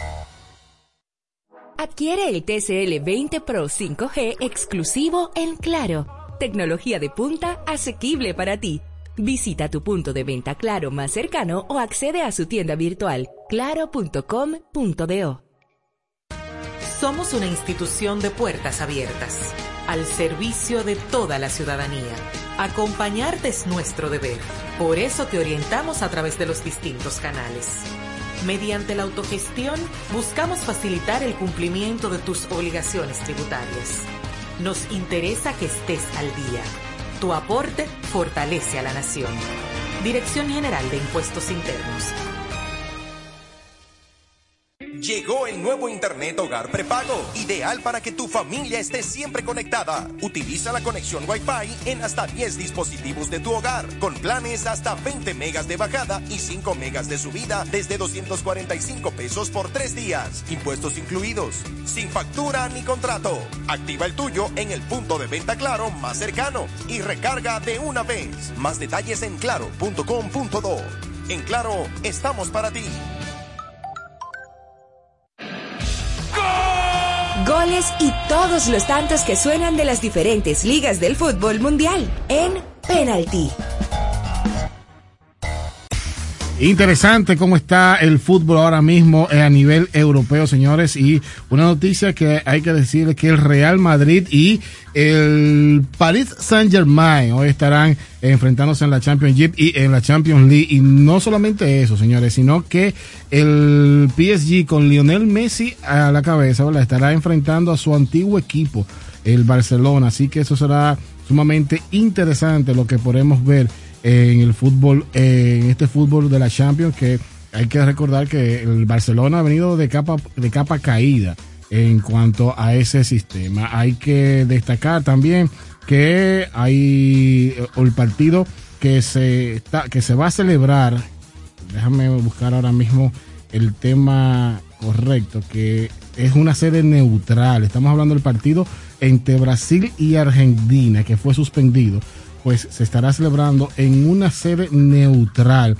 Adquiere el TCL 20 Pro 5G exclusivo en Claro. Tecnología de punta asequible para ti. Visita tu punto de venta Claro más cercano o accede a su tienda virtual claro.com.do. Somos una institución de puertas abiertas, al servicio de toda la ciudadanía. Acompañarte es nuestro deber. Por eso te orientamos a través de los distintos canales. Mediante la autogestión, buscamos facilitar el cumplimiento de tus obligaciones tributarias. Nos interesa que estés al día. Tu aporte fortalece a la nación. Dirección General de Impuestos Internos. Llegó el nuevo Internet Hogar Prepago, ideal para que tu familia esté siempre conectada. Utiliza la conexión Wi-Fi en hasta 10 dispositivos de tu hogar, con planes hasta 20 megas de bajada y 5 megas de subida desde 245 pesos por 3 días, impuestos incluidos, sin factura ni contrato. Activa el tuyo en el punto de venta Claro más cercano y recarga de una vez. Más detalles en claro.com.do. En Claro, estamos para ti. Goles y todos los tantos que suenan de las diferentes ligas del fútbol mundial en Penalty. Interesante cómo está el fútbol ahora mismo eh, a nivel europeo, señores. Y una noticia que hay que decir es que el Real Madrid y el Paris Saint Germain hoy estarán enfrentándose en la Championship y en la Champions League. Y no solamente eso, señores, sino que el PSG con Lionel Messi a la cabeza, ¿verdad? Estará enfrentando a su antiguo equipo, el Barcelona. Así que eso será sumamente interesante lo que podemos ver en el fútbol, en este fútbol de la Champions, que hay que recordar que el Barcelona ha venido de capa, de capa caída en cuanto a ese sistema. Hay que destacar también que hay eh, el partido que se está, que se va a celebrar. Déjame buscar ahora mismo el tema correcto, que es una sede neutral. Estamos hablando del partido entre Brasil y Argentina, que fue suspendido pues se estará celebrando en una sede neutral.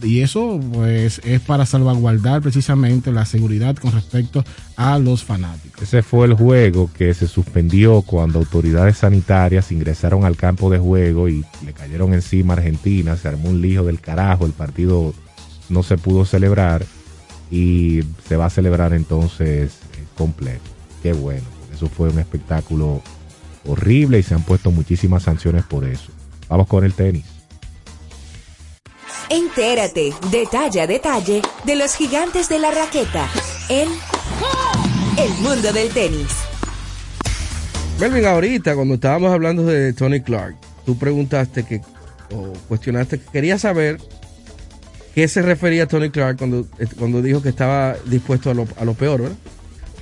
Y eso pues es para salvaguardar precisamente la seguridad con respecto a los fanáticos. Ese fue el juego que se suspendió cuando autoridades sanitarias ingresaron al campo de juego y le cayeron encima a Argentina, se armó un lijo del carajo, el partido no se pudo celebrar y se va a celebrar entonces eh, completo. Qué bueno, eso fue un espectáculo horrible y se han puesto muchísimas sanciones por eso. Vamos con el tenis. Entérate, detalle a detalle, de los gigantes de la raqueta en El Mundo del Tenis. Melvin, ahorita cuando estábamos hablando de Tony Clark, tú preguntaste que, o cuestionaste que quería saber qué se refería Tony Clark cuando, eh, cuando dijo que estaba dispuesto a lo, a lo peor, ¿verdad?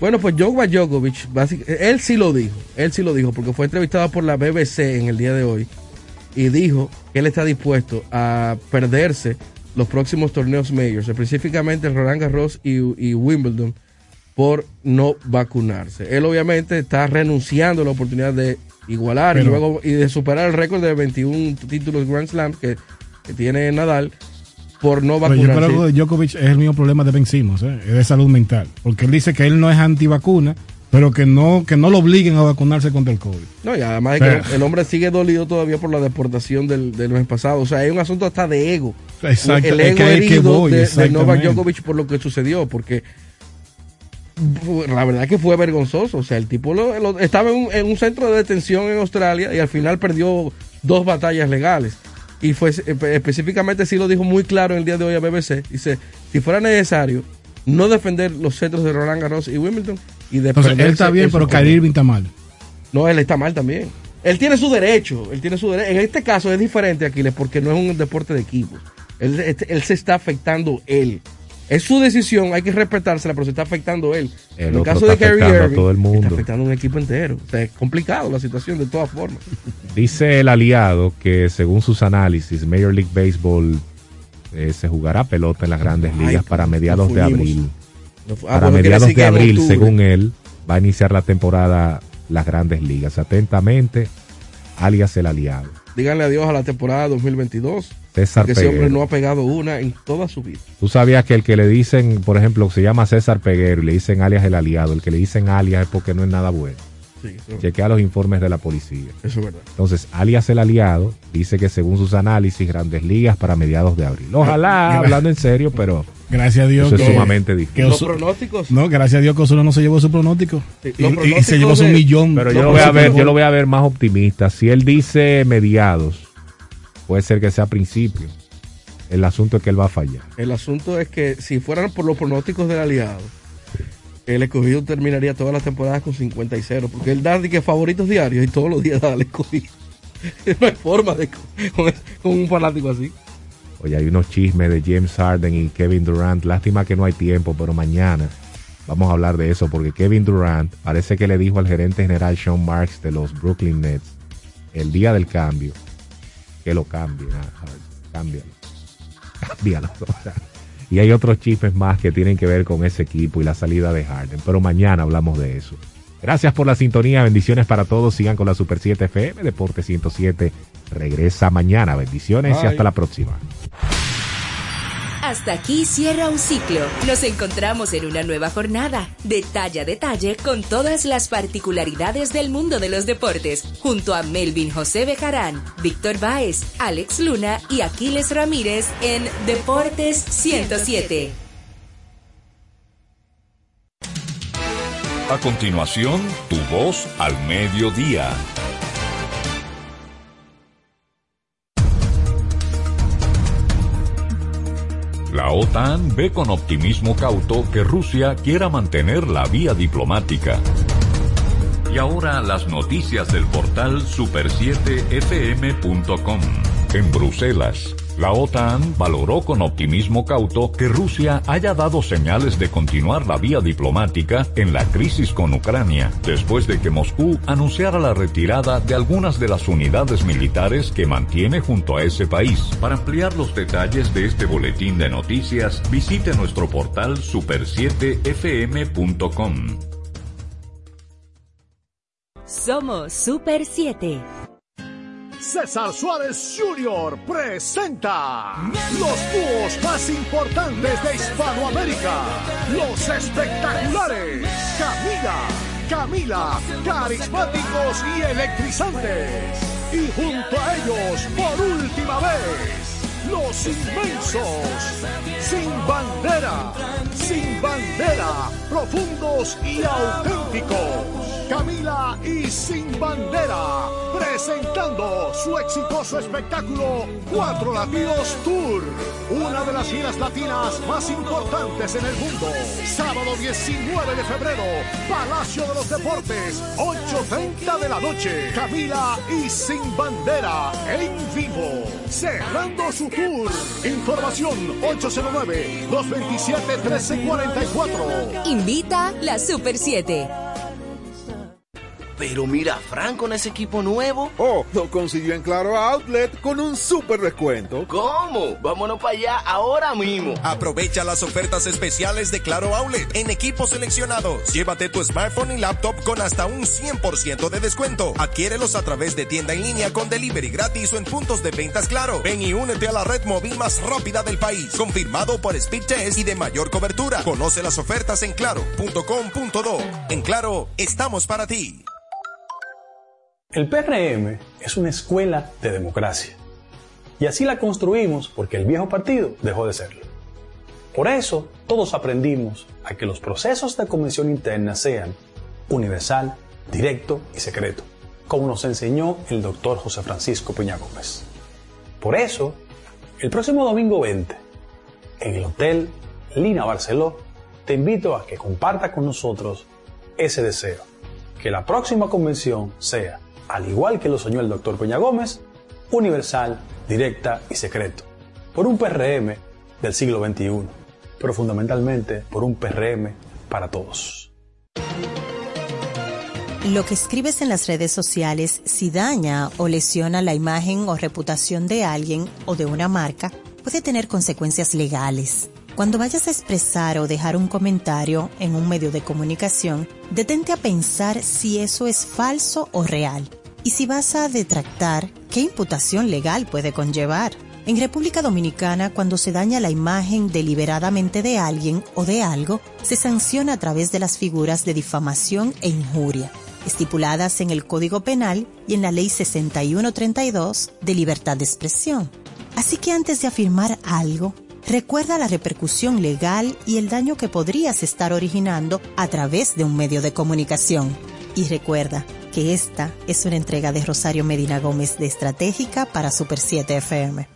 Bueno, pues Djokovic, básic- él sí lo dijo, él sí lo dijo, porque fue entrevistado por la BBC en el día de hoy y dijo que él está dispuesto a perderse los próximos torneos majors, específicamente el Roland Garros y, y Wimbledon, por no vacunarse. Él obviamente está renunciando a la oportunidad de igualar y luego y de superar el récord de 21 títulos Grand Slam que, que tiene Nadal por no Pero yo vacunarse. creo que Djokovic es el mismo problema de Ben Simmons, ¿eh? es de salud mental. Porque él dice que él no es antivacuna, pero que no, que no lo obliguen a vacunarse contra el COVID. No, y además es que el hombre sigue dolido todavía por la deportación del, del mes pasado. O sea, hay un asunto hasta de ego. Exacto, El es ego que herido voy, de, de. Novak Djokovic por lo que sucedió, porque la verdad que fue vergonzoso. O sea, el tipo lo- lo- estaba en un, en un centro de detención en Australia y al final perdió dos batallas legales. Y fue espe- específicamente, sí lo dijo muy claro en el día de hoy a BBC. Dice, si fuera necesario, no defender los centros de Roland Garros y Wimbledon y Entonces, él está bien, pero juego". Kyrie Irving está mal. No, él está mal también. Él tiene su derecho, él tiene su derecho. En este caso es diferente, Aquiles, porque no es un deporte de equipos. Él, este- él se está afectando él. Es su decisión, hay que respetársela, pero se está afectando él. El en el caso de a Irving, todo el mundo. está afectando a un equipo entero. O sea, es complicado la situación de todas formas. Dice el aliado que según sus análisis, Major League Baseball eh, se jugará pelota en las grandes ligas para mediados de abril. No ah, para bueno, mediados de abril, según él, va a iniciar la temporada las grandes ligas. Atentamente, alias el aliado. Díganle adiós a la temporada 2022. César porque ese hombre no ha pegado una en toda su vida. Tú sabías que el que le dicen, por ejemplo, se llama César Peguero y le dicen alias el aliado, el que le dicen alias es porque no es nada bueno. Sí, Chequea los informes de la policía. eso es verdad. Entonces, alias el aliado dice que según sus análisis, grandes ligas para mediados de abril. Ojalá, Gra- hablando en serio, pero Gracias a Dios. eso es que- sumamente que difícil. Los pronósticos. No, gracias a Dios que Osuna no se llevó su pronóstico. Sí, Y, los y- se llevó su de- millón. Pero yo lo voy a ver, yo lo voy a ver más optimista. Si él dice mediados, puede ser que sea principio. El asunto es que él va a fallar. El asunto es que si fueran por los pronósticos del aliado, el escogido terminaría todas las temporadas con 50 y 0, porque él da de que favoritos diarios y todos los días da al escogido. no hay forma de con, con un fanático así. Oye, hay unos chismes de James Harden y Kevin Durant. Lástima que no hay tiempo, pero mañana vamos a hablar de eso porque Kevin Durant parece que le dijo al gerente general Sean Marks de los Brooklyn Nets el día del cambio que lo cambie. a Harden. Cámbialo. Cámbialo. O sea, y hay otros chismes más que tienen que ver con ese equipo y la salida de Harden. Pero mañana hablamos de eso. Gracias por la sintonía. Bendiciones para todos. Sigan con la Super 7 FM. Deporte 107 regresa mañana. Bendiciones y hasta la próxima. Hasta aquí cierra un ciclo. Nos encontramos en una nueva jornada, detalle a detalle, con todas las particularidades del mundo de los deportes, junto a Melvin José Bejarán, Víctor Báez, Alex Luna y Aquiles Ramírez en Deportes 107. A continuación, tu voz al mediodía. La OTAN ve con optimismo cauto que Rusia quiera mantener la vía diplomática. Y ahora las noticias del portal super7fm.com. En Bruselas, la OTAN valoró con optimismo cauto que Rusia haya dado señales de continuar la vía diplomática en la crisis con Ucrania, después de que Moscú anunciara la retirada de algunas de las unidades militares que mantiene junto a ese país. Para ampliar los detalles de este boletín de noticias, visite nuestro portal super7fm.com. Somos Super 7. César Suárez Jr. presenta los dúos más importantes de Hispanoamérica, los espectaculares Camila, Camila, carismáticos y electrizantes. Y junto a ellos, por última vez, los inmensos, sin bandera, sin bandera, profundos y auténticos. Camila y Sin Bandera, presentando su exitoso espectáculo Cuatro Latidos Tour, una de las giras latinas más importantes en el mundo. Sábado 19 de febrero, Palacio de los Deportes, 8.30 de la noche. Camila y Sin Bandera en vivo, cerrando su tour. Información 809-227-1344. Invita la Super 7. Pero mira, Frank con ese equipo nuevo. Oh, lo consiguió en Claro Outlet con un super descuento. ¿Cómo? Vámonos para allá ahora mismo. Aprovecha las ofertas especiales de Claro Outlet en equipos seleccionados. Llévate tu smartphone y laptop con hasta un 100% de descuento. Adquiérelos a través de tienda en línea con delivery gratis o en puntos de ventas Claro. Ven y únete a la red móvil más rápida del país. Confirmado por Speed Test y de mayor cobertura. Conoce las ofertas en claro.com.do. En Claro, estamos para ti. El PRM es una escuela de democracia. Y así la construimos porque el viejo partido dejó de serlo. Por eso, todos aprendimos a que los procesos de convención interna sean universal, directo y secreto, como nos enseñó el doctor José Francisco Peña Gómez. Por eso, el próximo domingo 20, en el Hotel Lina Barceló, te invito a que comparta con nosotros ese deseo, que la próxima convención sea, al igual que lo soñó el doctor Peña Gómez, universal, directa y secreto, por un PRM del siglo XXI. pero fundamentalmente por un PRM para todos. Lo que escribes en las redes sociales, si daña o lesiona la imagen o reputación de alguien o de una marca, puede tener consecuencias legales. Cuando vayas a expresar o dejar un comentario en un medio de comunicación, detente a pensar si eso es falso o real. Y si vas a detractar, ¿qué imputación legal puede conllevar? En República Dominicana, cuando se daña la imagen deliberadamente de alguien o de algo, se sanciona a través de las figuras de difamación e injuria, estipuladas en el Código Penal y en la Ley 6132 de Libertad de Expresión. Así que antes de afirmar algo, Recuerda la repercusión legal y el daño que podrías estar originando a través de un medio de comunicación. Y recuerda que esta es una entrega de Rosario Medina Gómez de Estratégica para Super 7 FM.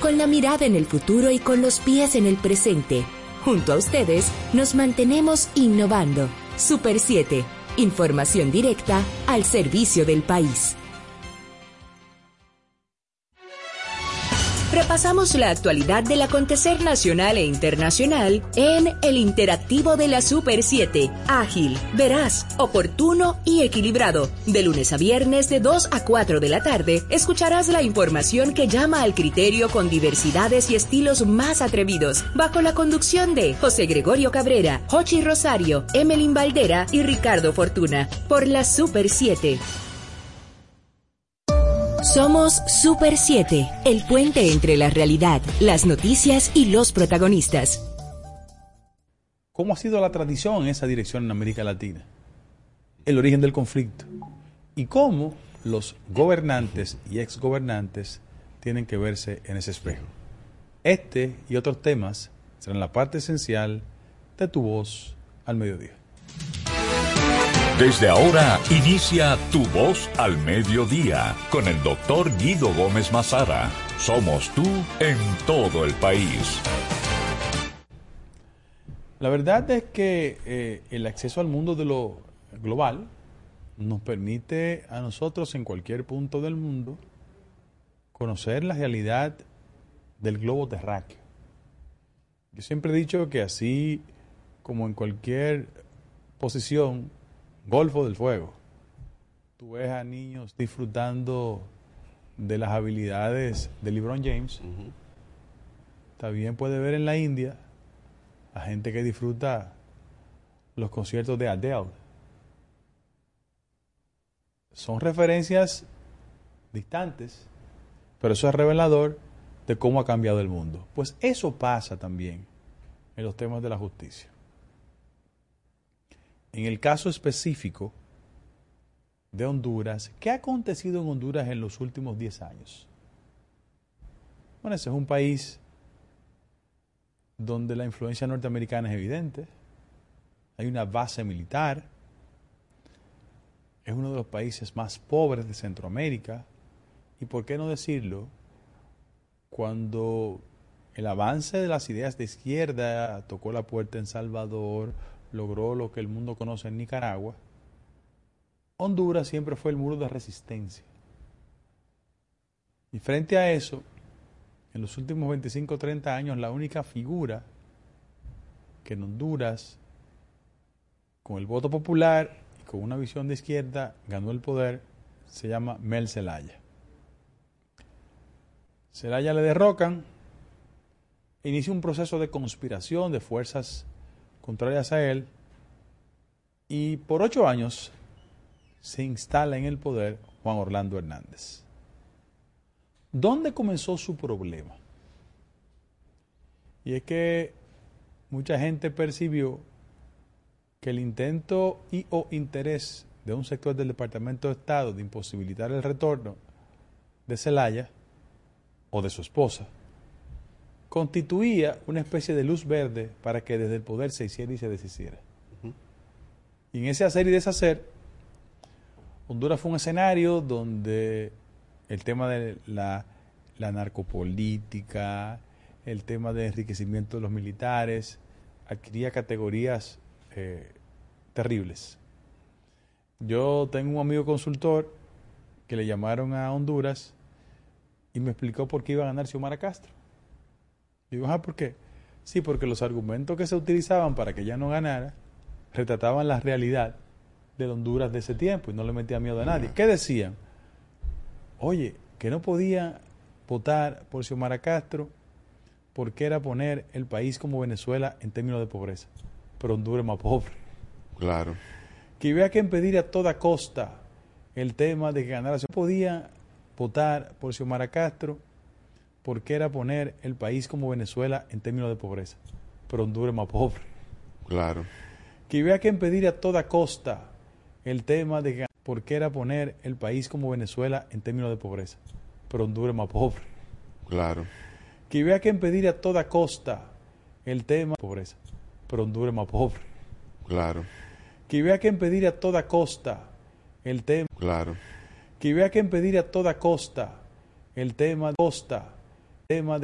Con la mirada en el futuro y con los pies en el presente, junto a ustedes nos mantenemos innovando. Super 7, información directa al servicio del país. Repasamos la actualidad del acontecer nacional e internacional en El Interactivo de la Super 7. Ágil, veraz, oportuno y equilibrado. De lunes a viernes de 2 a 4 de la tarde escucharás la información que llama al criterio con diversidades y estilos más atrevidos, bajo la conducción de José Gregorio Cabrera, Jochi Rosario, Emelín Valdera y Ricardo Fortuna, por la Super 7. Somos Super 7, el puente entre la realidad, las noticias y los protagonistas. ¿Cómo ha sido la tradición en esa dirección en América Latina? El origen del conflicto. Y cómo los gobernantes y exgobernantes tienen que verse en ese espejo. Este y otros temas serán la parte esencial de tu voz al mediodía. Desde ahora inicia Tu Voz al Mediodía con el doctor Guido Gómez Mazara. Somos tú en todo el país. La verdad es que eh, el acceso al mundo de lo global nos permite a nosotros en cualquier punto del mundo conocer la realidad del globo terráqueo. Yo siempre he dicho que así como en cualquier posición Golfo del Fuego. Tú ves a niños disfrutando de las habilidades de LeBron James. También puede ver en la India a gente que disfruta los conciertos de Adele. Son referencias distantes, pero eso es revelador de cómo ha cambiado el mundo. Pues eso pasa también en los temas de la justicia. En el caso específico de Honduras, ¿qué ha acontecido en Honduras en los últimos 10 años? Bueno, ese es un país donde la influencia norteamericana es evidente, hay una base militar, es uno de los países más pobres de Centroamérica, y por qué no decirlo, cuando el avance de las ideas de izquierda tocó la puerta en Salvador, logró lo que el mundo conoce en Nicaragua, Honduras siempre fue el muro de resistencia. Y frente a eso, en los últimos 25 o 30 años, la única figura que en Honduras, con el voto popular y con una visión de izquierda, ganó el poder, se llama Mel Zelaya. Zelaya le derrocan e inicia un proceso de conspiración de fuerzas contrarias a él, y por ocho años se instala en el poder Juan Orlando Hernández. ¿Dónde comenzó su problema? Y es que mucha gente percibió que el intento y o interés de un sector del Departamento de Estado de imposibilitar el retorno de Zelaya o de su esposa constituía una especie de luz verde para que desde el poder se hiciera y se deshiciera. Y en ese hacer y deshacer, Honduras fue un escenario donde el tema de la, narcopolítica, el tema de enriquecimiento de los militares, adquiría categorías eh, terribles. Yo tengo un amigo consultor que le llamaron a Honduras y me explicó por qué iba a ganar Xiomara Castro. Digo, ah, ¿por qué? Sí, porque los argumentos que se utilizaban para que ella no ganara retrataban la realidad de Honduras de ese tiempo y no le metía miedo a nadie. ¿Qué decían? Oye, que no podía votar por Xiomara Castro porque era poner el país como Venezuela en términos de pobreza. Pero Honduras es más pobre. Claro. Que había que impedir a toda costa el tema de que ganara. Se podía votar por Xiomara Castro porque era poner el país como Venezuela en términos de pobreza. Pero Honduras más pobre. Claro. Que había que impedir a toda costa el tema de que porque era poner el país como Venezuela en términos de pobreza. Pero Honduras más pobre. Claro. Que había que impedir a toda costa el tema de pobreza. Pero Honduras más pobre. Claro. Que había que impedir a toda costa el tema. Claro. Que había que impedir a toda costa el tema de costa tema de